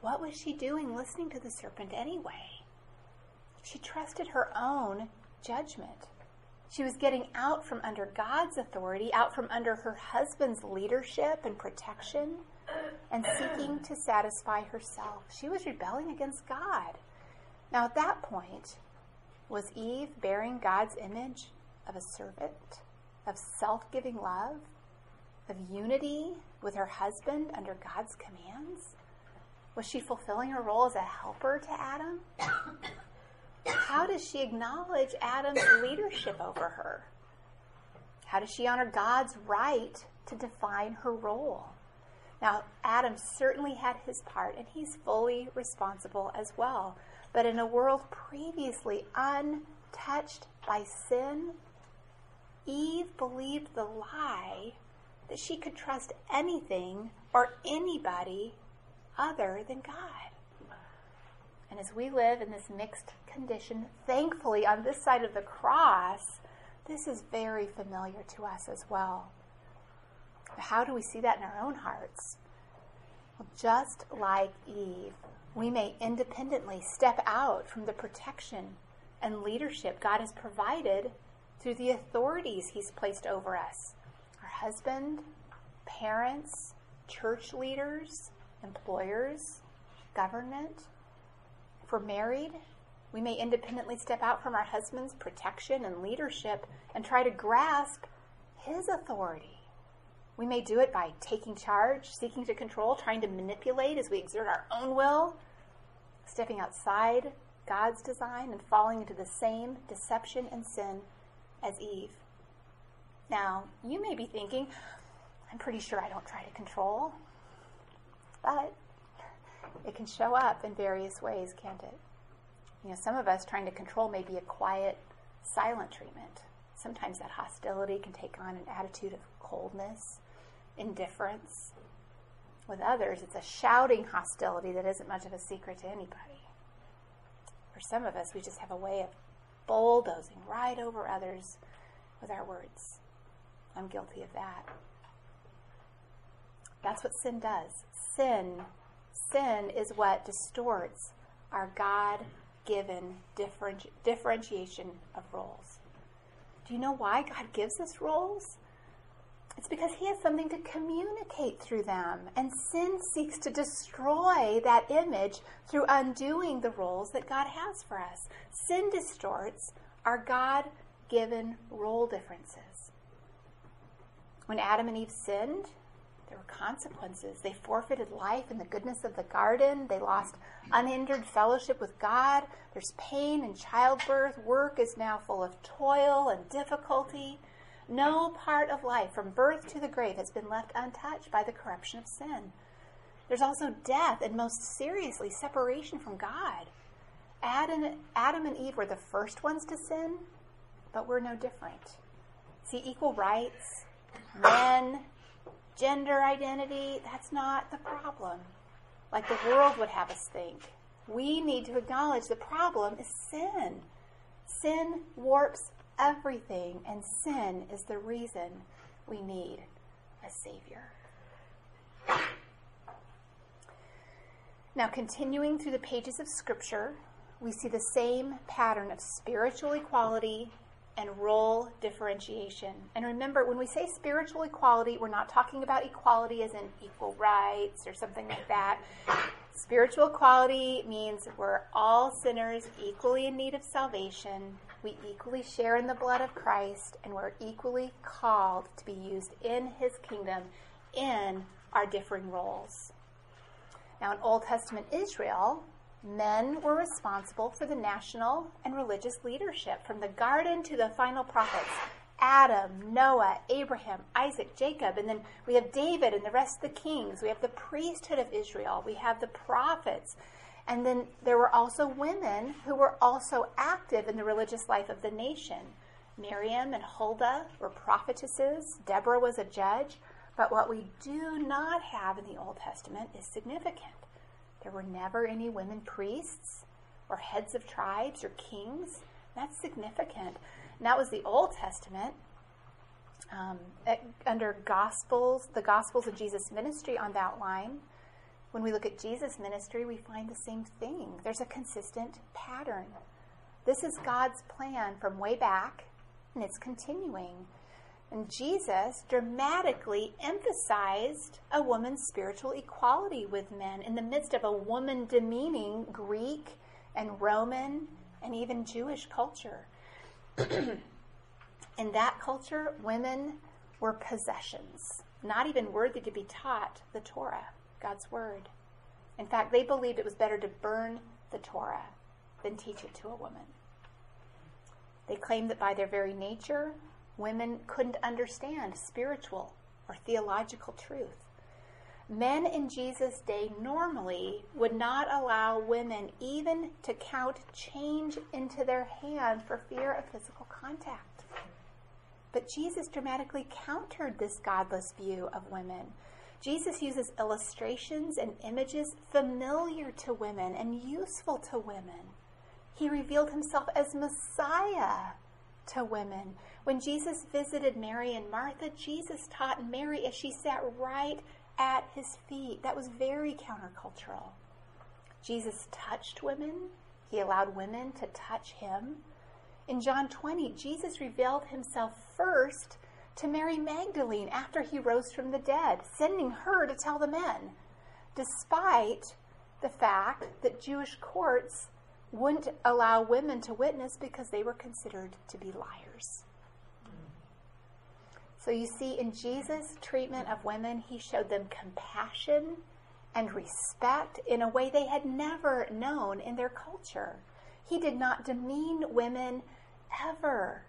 What was she doing listening to the serpent anyway? She trusted her own judgment. She was getting out from under God's authority, out from under her husband's leadership and protection and seeking to satisfy herself. She was rebelling against God. Now, at that point, was Eve bearing God's image of a servant, of self giving love, of unity with her husband under God's commands? Was she fulfilling her role as a helper to Adam? How does she acknowledge Adam's leadership over her? How does she honor God's right to define her role? Now, Adam certainly had his part, and he's fully responsible as well. But in a world previously untouched by sin, Eve believed the lie that she could trust anything or anybody other than God. And as we live in this mixed condition, thankfully on this side of the cross, this is very familiar to us as well. How do we see that in our own hearts? Well, just like Eve, we may independently step out from the protection and leadership God has provided through the authorities He's placed over us our husband, parents, church leaders, employers, government. If we're married, we may independently step out from our husband's protection and leadership and try to grasp his authority. We may do it by taking charge, seeking to control, trying to manipulate as we exert our own will, stepping outside God's design and falling into the same deception and sin as Eve. Now, you may be thinking, I'm pretty sure I don't try to control. But it can show up in various ways, can't it? You know, some of us trying to control may be a quiet, silent treatment. Sometimes that hostility can take on an attitude of coldness indifference. With others, it's a shouting hostility that isn't much of a secret to anybody. For some of us, we just have a way of bulldozing right over others with our words. I'm guilty of that. That's what sin does. Sin, sin is what distorts our God given differenti- differentiation of roles. Do you know why God gives us roles? It's because he has something to communicate through them. And sin seeks to destroy that image through undoing the roles that God has for us. Sin distorts our God given role differences. When Adam and Eve sinned, there were consequences. They forfeited life and the goodness of the garden. They lost unhindered fellowship with God. There's pain and childbirth. Work is now full of toil and difficulty. No part of life, from birth to the grave, has been left untouched by the corruption of sin. There's also death, and most seriously, separation from God. Adam, Adam and Eve were the first ones to sin, but we're no different. See, equal rights, men, gender identity, that's not the problem. Like the world would have us think. We need to acknowledge the problem is sin. Sin warps everything, and sin is the reason we need a Savior. Now, continuing through the pages of Scripture, we see the same pattern of spiritual equality and role differentiation. And remember, when we say spiritual equality, we're not talking about equality as in equal rights or something like that. Spiritual equality means we're all sinners equally in need of salvation. We equally share in the blood of Christ, and we're equally called to be used in his kingdom in our differing roles. Now, in Old Testament Israel, men were responsible for the national and religious leadership from the garden to the final prophets Adam, Noah, Abraham, Isaac, Jacob, and then we have David and the rest of the kings. We have the priesthood of Israel. We have the prophets. And then there were also women who were also active in the religious life of the nation. Miriam and Huldah were prophetesses, Deborah was a judge. But what we do not have in the Old Testament is significant. There were never any women priests or heads of tribes or kings. That's significant. And that was the Old Testament. Um, at, under Gospels, the Gospels of Jesus' ministry on that line, when we look at Jesus' ministry, we find the same thing. There's a consistent pattern. This is God's plan from way back, and it's continuing. And Jesus dramatically emphasized a woman's spiritual equality with men in the midst of a woman demeaning Greek and Roman and even Jewish culture. in that culture, women were possessions, not even worthy to be taught the Torah, God's Word. In fact, they believed it was better to burn the Torah than teach it to a woman. They claimed that by their very nature, women couldn't understand spiritual or theological truth. Men in Jesus' day normally would not allow women even to count change into their hand for fear of physical contact. But Jesus dramatically countered this godless view of women. Jesus uses illustrations and images familiar to women and useful to women. He revealed himself as Messiah to women. When Jesus visited Mary and Martha, Jesus taught Mary as she sat right at his feet. That was very countercultural. Jesus touched women, he allowed women to touch him. In John 20, Jesus revealed himself first to Mary Magdalene after he rose from the dead, sending her to tell the men, despite the fact that Jewish courts wouldn't allow women to witness because they were considered to be liars. So you see, in Jesus' treatment of women, he showed them compassion and respect in a way they had never known in their culture. He did not demean women ever.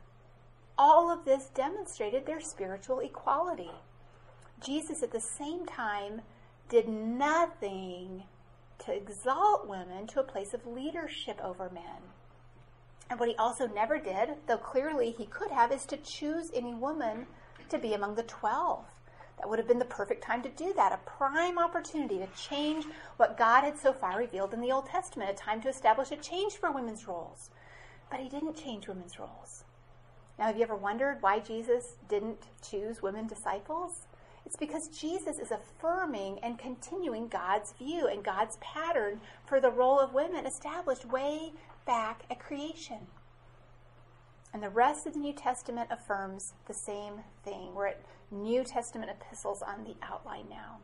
All of this demonstrated their spiritual equality. Jesus, at the same time, did nothing to exalt women to a place of leadership over men. And what he also never did, though clearly he could have, is to choose any woman to be among the 12. That would have been the perfect time to do that, a prime opportunity to change what God had so far revealed in the Old Testament, a time to establish a change for women's roles. But he didn't change women's roles. Now, have you ever wondered why Jesus didn't choose women disciples? It's because Jesus is affirming and continuing God's view and God's pattern for the role of women established way back at creation. And the rest of the New Testament affirms the same thing. We're at New Testament epistles on the outline now.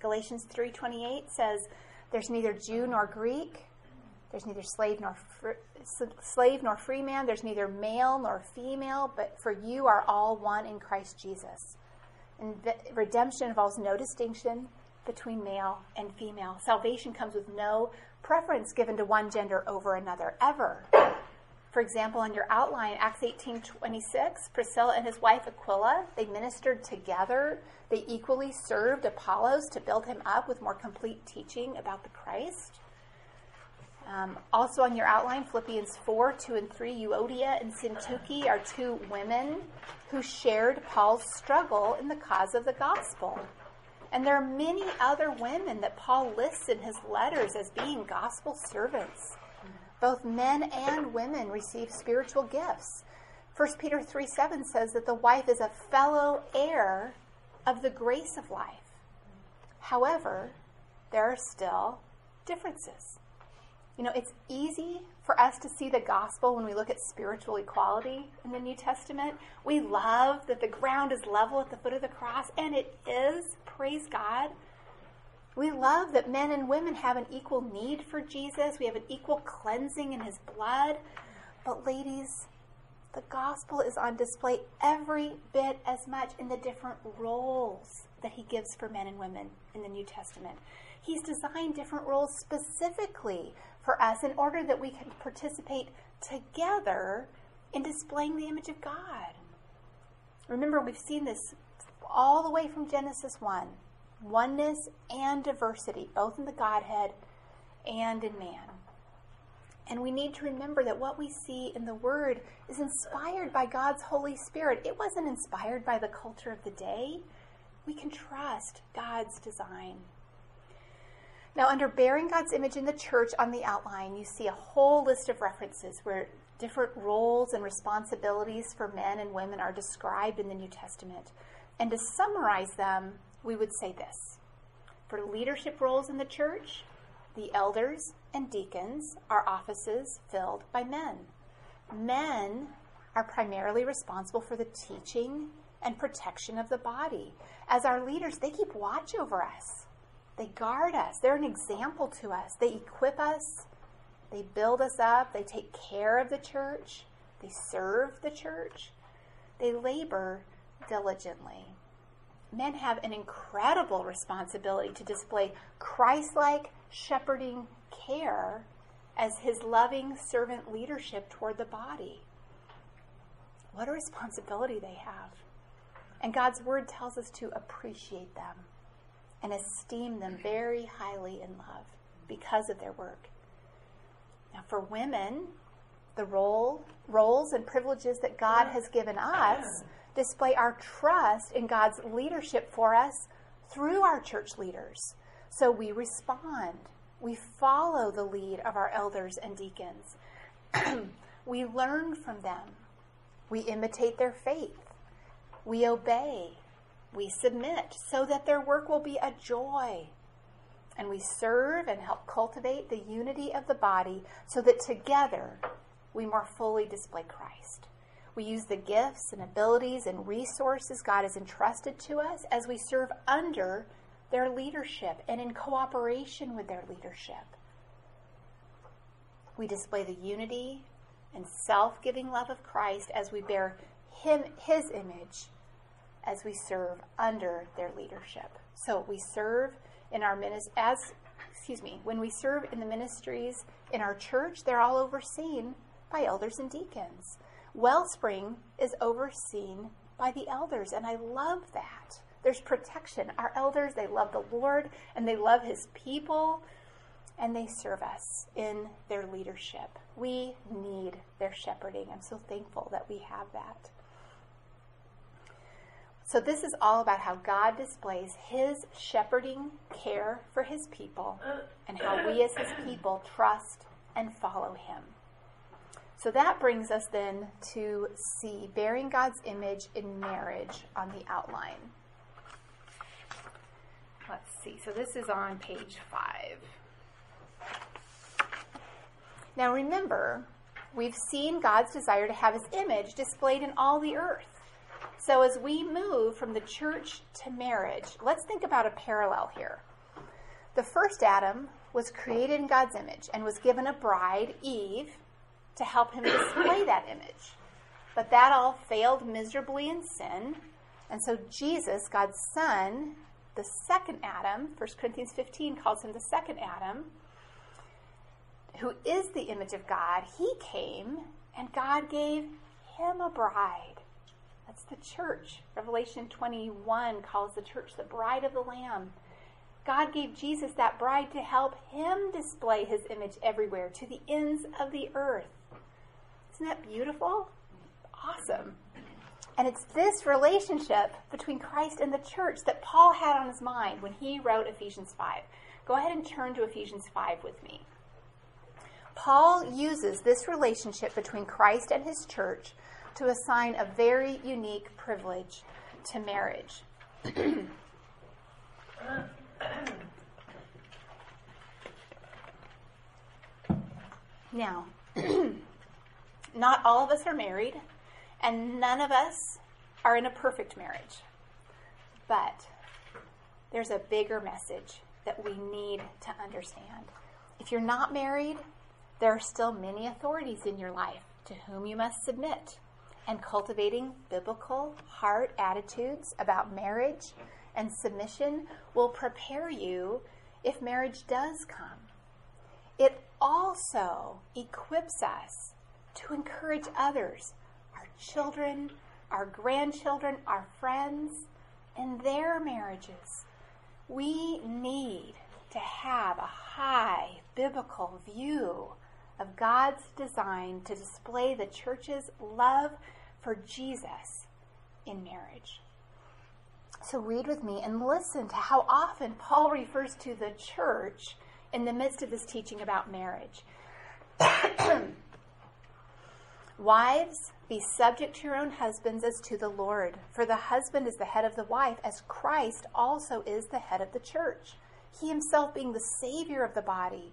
Galatians 3:28 says, "There's neither Jew nor Greek, there's neither slave nor fr- slave nor free man, there's neither male nor female, but for you are all one in Christ Jesus." Redemption involves no distinction between male and female. Salvation comes with no preference given to one gender over another, ever. For example, in your outline, Acts 18:26, Priscilla and his wife Aquila, they ministered together. They equally served Apollos to build him up with more complete teaching about the Christ. Um, also on your outline, Philippians 4, 2 and 3, Euodia and Syntyche are two women who shared Paul's struggle in the cause of the gospel. And there are many other women that Paul lists in his letters as being gospel servants. Both men and women receive spiritual gifts. 1 Peter 3 7 says that the wife is a fellow heir of the grace of life. However, there are still differences. You know, it's easy for us to see the gospel when we look at spiritual equality in the New Testament. We love that the ground is level at the foot of the cross, and it is. Praise God. We love that men and women have an equal need for Jesus. We have an equal cleansing in his blood. But, ladies, the gospel is on display every bit as much in the different roles that he gives for men and women in the New Testament. He's designed different roles specifically for us in order that we can participate together in displaying the image of God. Remember, we've seen this all the way from Genesis 1 oneness and diversity, both in the Godhead and in man. And we need to remember that what we see in the Word is inspired by God's Holy Spirit. It wasn't inspired by the culture of the day. We can trust God's design. Now, under bearing God's image in the church on the outline, you see a whole list of references where different roles and responsibilities for men and women are described in the New Testament. And to summarize them, we would say this For leadership roles in the church, the elders and deacons are offices filled by men. Men are primarily responsible for the teaching and protection of the body. As our leaders, they keep watch over us. They guard us. They're an example to us. They equip us. They build us up. They take care of the church. They serve the church. They labor diligently. Men have an incredible responsibility to display Christ like shepherding care as his loving servant leadership toward the body. What a responsibility they have. And God's word tells us to appreciate them and esteem them very highly in love because of their work. Now, for women, the role, roles and privileges that God has given us display our trust in God's leadership for us through our church leaders. So we respond. We follow the lead of our elders and deacons. we learn from them. We imitate their faith. We obey. We submit so that their work will be a joy. And we serve and help cultivate the unity of the body so that together we more fully display Christ. We use the gifts and abilities and resources God has entrusted to us as we serve under their leadership and in cooperation with their leadership. We display the unity and self giving love of Christ as we bear him, His image as we serve under their leadership. So we serve in our ministry as excuse me, when we serve in the ministries in our church, they're all overseen by elders and deacons. Wellspring is overseen by the elders, and I love that. There's protection. Our elders, they love the Lord and they love his people and they serve us in their leadership. We need their shepherding. I'm so thankful that we have that. So, this is all about how God displays his shepherding care for his people and how we as his people trust and follow him. So that brings us then to see bearing God's image in marriage on the outline. Let's see. So this is on page five. Now remember, we've seen God's desire to have his image displayed in all the earth. So as we move from the church to marriage, let's think about a parallel here. The first Adam was created in God's image and was given a bride, Eve, to help him display that image. But that all failed miserably in sin. And so Jesus, God's Son, the second Adam, 1 Corinthians 15 calls him the second Adam, who is the image of God, he came and God gave him a bride. That's the church. Revelation 21 calls the church the bride of the Lamb. God gave Jesus that bride to help him display his image everywhere, to the ends of the earth. Isn't that beautiful? Awesome. And it's this relationship between Christ and the church that Paul had on his mind when he wrote Ephesians 5. Go ahead and turn to Ephesians 5 with me. Paul uses this relationship between Christ and his church to assign a very unique privilege to marriage. Now, not all of us are married, and none of us are in a perfect marriage. But there's a bigger message that we need to understand. If you're not married, there are still many authorities in your life to whom you must submit. And cultivating biblical heart attitudes about marriage and submission will prepare you if marriage does come. It also equips us to encourage others, our children, our grandchildren, our friends, in their marriages. We need to have a high biblical view of God's design to display the church's love for Jesus in marriage. So read with me and listen to how often Paul refers to the church in the midst of this teaching about marriage. Wives, be subject to your own husbands as to the Lord. For the husband is the head of the wife, as Christ also is the head of the church, he himself being the Savior of the body.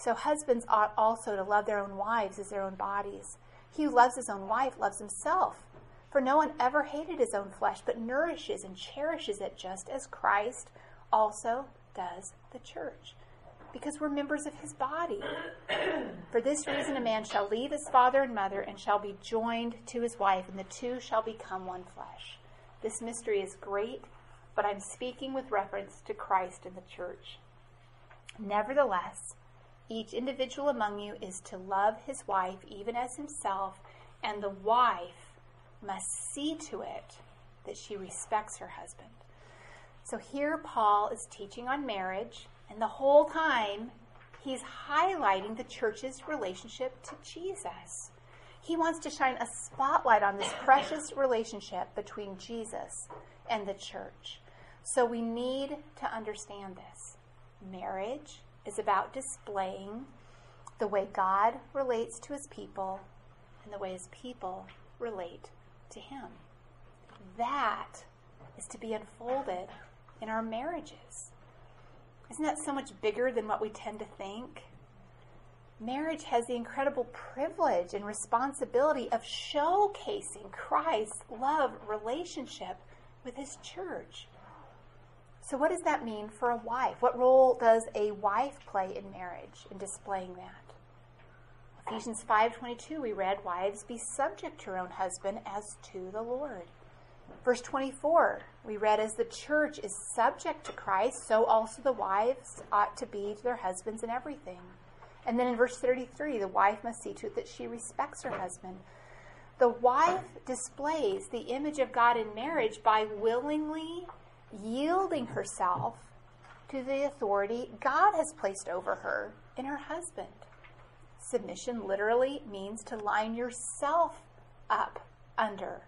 So husbands ought also to love their own wives as their own bodies. He who loves his own wife loves himself. For no one ever hated his own flesh, but nourishes and cherishes it just as Christ also does the church because we're members of his body. For this reason, a man shall leave his father and mother and shall be joined to his wife, and the two shall become one flesh. This mystery is great, but I'm speaking with reference to Christ and the church. Nevertheless, each individual among you is to love his wife even as himself, and the wife must see to it that she respects her husband. So here Paul is teaching on marriage and the whole time, he's highlighting the church's relationship to Jesus. He wants to shine a spotlight on this precious relationship between Jesus and the church. So we need to understand this. Marriage is about displaying the way God relates to his people and the way his people relate to him. That is to be unfolded in our marriages. Isn't that so much bigger than what we tend to think? Marriage has the incredible privilege and responsibility of showcasing Christ's love relationship with his church. So what does that mean for a wife? What role does a wife play in marriage in displaying that? Ephesians 5:22 we read, "Wives be subject to your own husband as to the Lord." Verse 24, we read, As the church is subject to Christ, so also the wives ought to be to their husbands in everything. And then in verse 33, the wife must see to it that she respects her husband. The wife displays the image of God in marriage by willingly yielding herself to the authority God has placed over her in her husband. Submission literally means to line yourself up under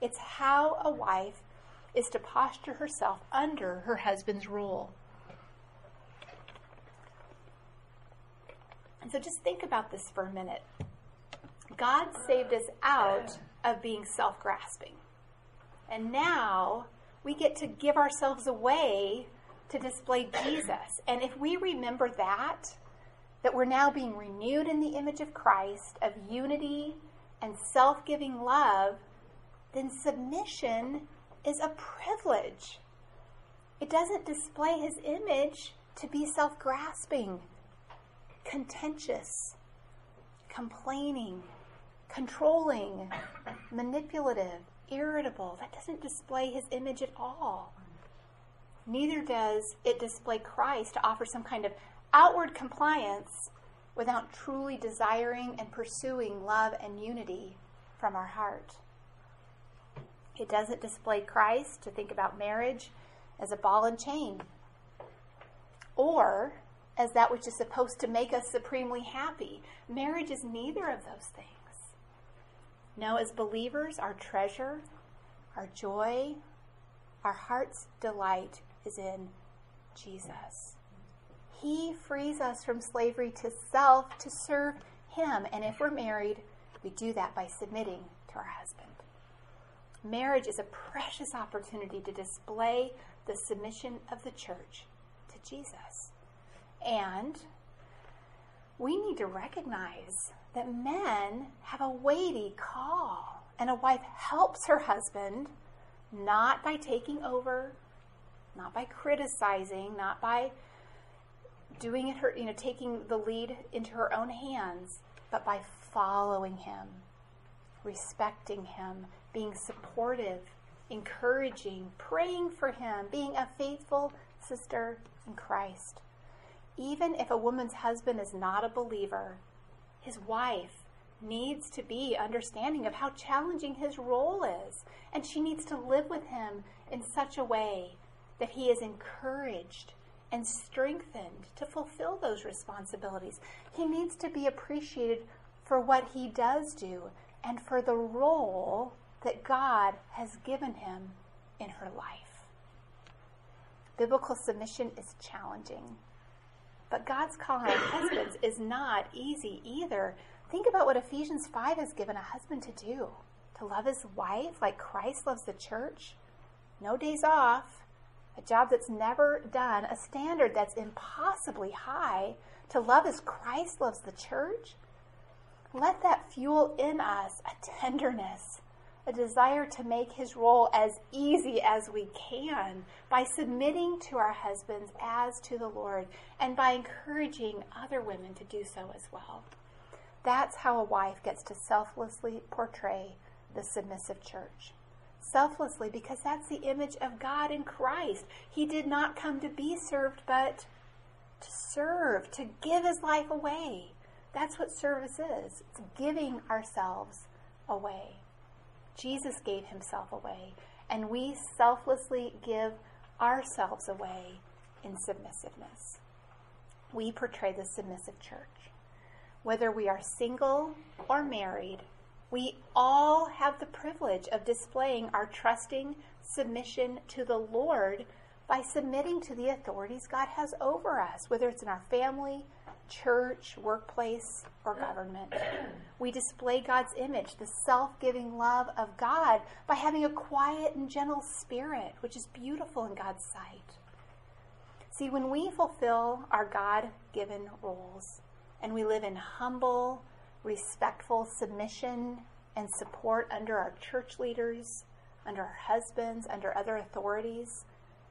it's how a wife is to posture herself under her husband's rule. And so just think about this for a minute. God saved us out of being self grasping. And now we get to give ourselves away to display Jesus. And if we remember that, that we're now being renewed in the image of Christ, of unity and self giving love, then submission is a privilege. It doesn't display his image to be self grasping, contentious, complaining, controlling, manipulative, irritable. That doesn't display his image at all. Neither does it display Christ to offer some kind of outward compliance without truly desiring and pursuing love and unity from our heart. It doesn't display Christ to think about marriage as a ball and chain. Or as that which is supposed to make us supremely happy. Marriage is neither of those things. No, as believers, our treasure, our joy, our heart's delight is in Jesus. He frees us from slavery to self to serve Him. And if we're married, we do that by submitting to our husband. Marriage is a precious opportunity to display the submission of the church to Jesus. And we need to recognize that men have a weighty call, and a wife helps her husband not by taking over, not by criticizing, not by doing it her, you know, taking the lead into her own hands, but by following him, respecting him, being supportive, encouraging, praying for him, being a faithful sister in Christ. Even if a woman's husband is not a believer, his wife needs to be understanding of how challenging his role is, and she needs to live with him in such a way that he is encouraged and strengthened to fulfill those responsibilities. He needs to be appreciated for what he does do and for the role that God has given him in her life. Biblical submission is challenging. But God's call on husbands is not easy either. Think about what Ephesians 5 has given a husband to do to love his wife like Christ loves the church. No days off, a job that's never done, a standard that's impossibly high, to love as Christ loves the church. Let that fuel in us a tenderness, a desire to make his role as easy as we can by submitting to our husbands as to the Lord and by encouraging other women to do so as well. That's how a wife gets to selflessly portray the submissive church. Selflessly, because that's the image of God in Christ. He did not come to be served, but to serve, to give his life away. That's what service is it's giving ourselves away. Jesus gave himself away, and we selflessly give ourselves away in submissiveness. We portray the submissive church. Whether we are single or married, we all have the privilege of displaying our trusting submission to the Lord by submitting to the authorities God has over us, whether it's in our family, church, workplace, or government. We display God's image, the self giving love of God, by having a quiet and gentle spirit, which is beautiful in God's sight. See, when we fulfill our God given roles and we live in humble, respectful submission and support under our church leaders, under our husbands, under other authorities,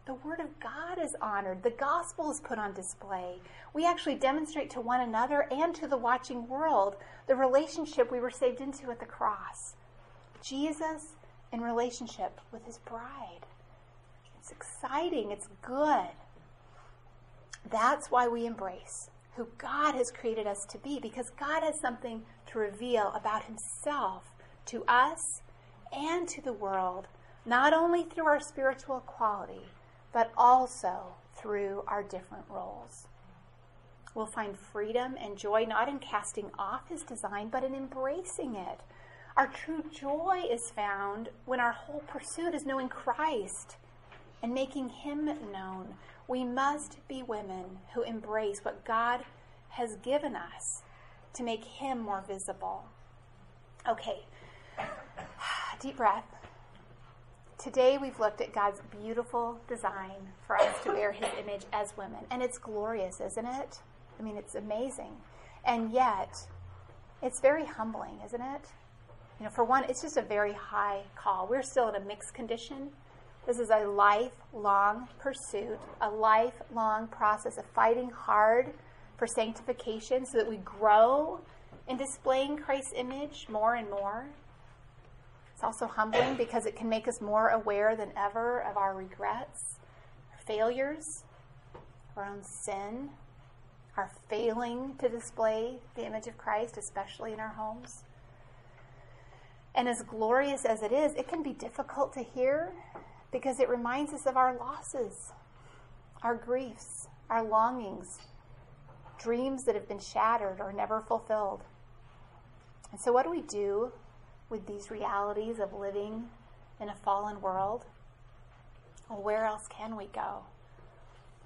the Word of God is honored. The gospel is put on display. We actually demonstrate to one another and to the watching world the relationship we were saved into at the cross. Jesus in relationship with his bride. It's exciting, it's good. That's why we embrace who God has created us to be, because God has something to reveal about himself to us and to the world, not only through our spiritual quality but also through our different roles. We'll find freedom and joy not in casting off His design, but in embracing it. Our true joy is found when our whole pursuit is knowing Christ and making Him known. We must be women who embrace what God has given us to make Him more visible. Okay, deep breath. Today we've looked at God's beautiful design for us to bear his image as women. And it's glorious, isn't it? I mean, it's amazing. And yet, it's very humbling, isn't it? You know, for one, it's just a very high call. We're still in a mixed condition. This is a lifelong pursuit, a lifelong process of fighting hard for sanctification so that we grow in displaying Christ's image more and more. It's also humbling because it can make us more aware than ever of our regrets, our failures, our own sin, our failing to display the image of Christ, especially in our homes. And as glorious as it is, it can be difficult to hear because it reminds us of our losses, our griefs, our longings, dreams that have been shattered or never fulfilled. And so, what do we do with these realities of living in a fallen world? Well, where else can we go?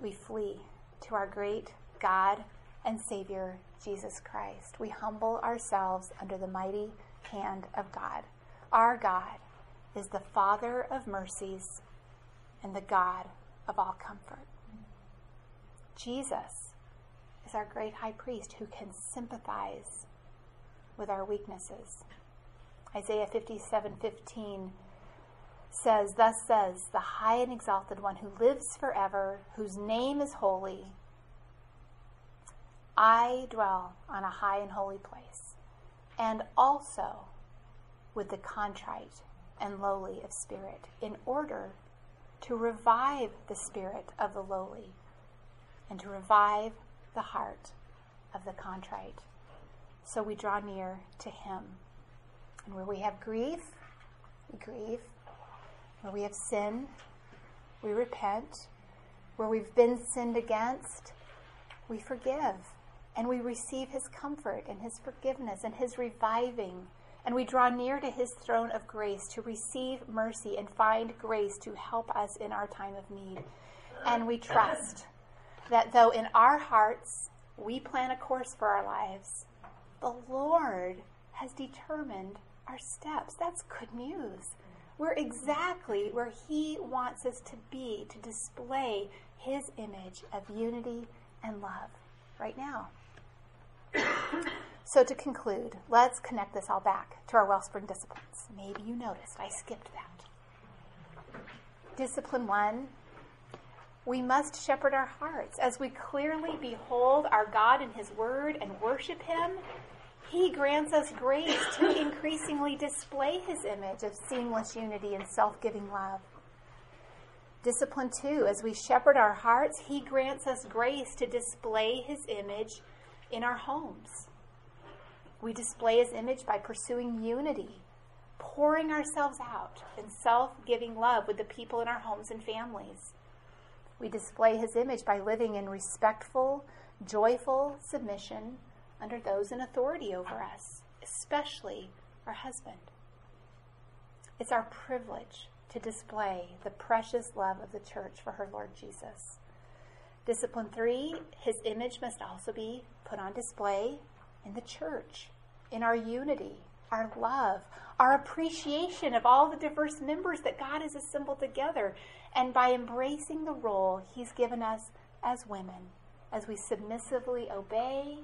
We flee to our great God and Savior, Jesus Christ. We humble ourselves under the mighty hand of God. Our God is the Father of mercies and the God of all comfort. Jesus is our great high priest who can sympathize with our weaknesses. Isaiah 57:15 says, Thus says the high and exalted one who lives forever, whose name is holy. I dwell on a high and holy place, and also with the contrite and lowly of spirit, in order to revive the spirit of the lowly and to revive the heart of the contrite. So we draw near to him. And where we have grief, we grieve. Where we have sin, we repent. Where we've been sinned against, we forgive. And we receive his comfort and his forgiveness and his reviving. And we draw near to his throne of grace to receive mercy and find grace to help us in our time of need. And we trust that though in our hearts we plan a course for our lives, the Lord has determined our steps. That's good news. We're exactly where He wants us to be to display His image of unity and love right now. so, to conclude, let's connect this all back to our Wellspring disciplines. Maybe you noticed I skipped that. Discipline one we must shepherd our hearts as we clearly behold our God in His Word and worship Him. He grants us grace to increasingly display His image of seamless unity and self giving love. Discipline two, as we shepherd our hearts, He grants us grace to display His image in our homes. We display His image by pursuing unity, pouring ourselves out in self giving love with the people in our homes and families. We display his image by living in respectful, joyful submission under those in authority over us, especially our husband. It's our privilege to display the precious love of the church for her Lord Jesus. Discipline three, his image must also be put on display in the church, in our unity, our love, our appreciation of all the diverse members that God has assembled together, and by embracing the role He's given us as women, as we submissively obey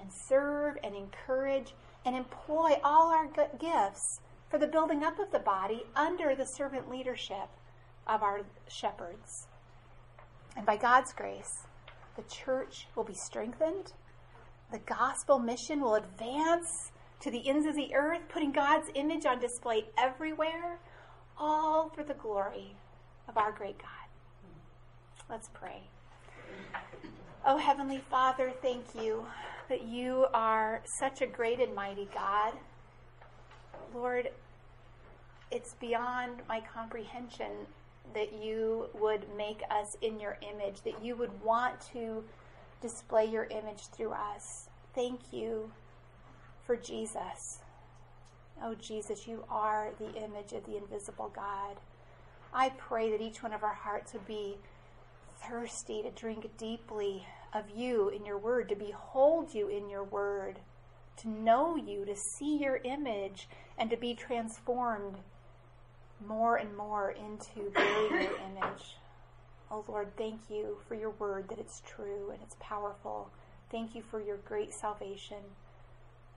and serve and encourage and employ all our gifts for the building up of the body under the servant leadership of our shepherds. And by God's grace, the church will be strengthened, the gospel mission will advance to the ends of the earth, putting God's image on display everywhere, all for the glory of our great God. Let's pray. Oh, Heavenly Father, thank you that you are such a great and mighty God. Lord, it's beyond my comprehension that you would make us in your image, that you would want to display your image through us. Thank you for Jesus. Oh, Jesus, you are the image of the invisible God. I pray that each one of our hearts would be thirsty to drink deeply of you in your word, to behold you in your word, to know you, to see your image, and to be transformed more and more into your image. Oh Lord, thank you for your word that it's true and it's powerful. Thank you for your great salvation.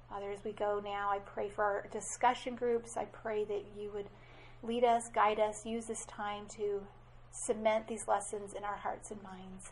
Father, as we go now, I pray for our discussion groups. I pray that you would lead us, guide us, use this time to cement these lessons in our hearts and minds.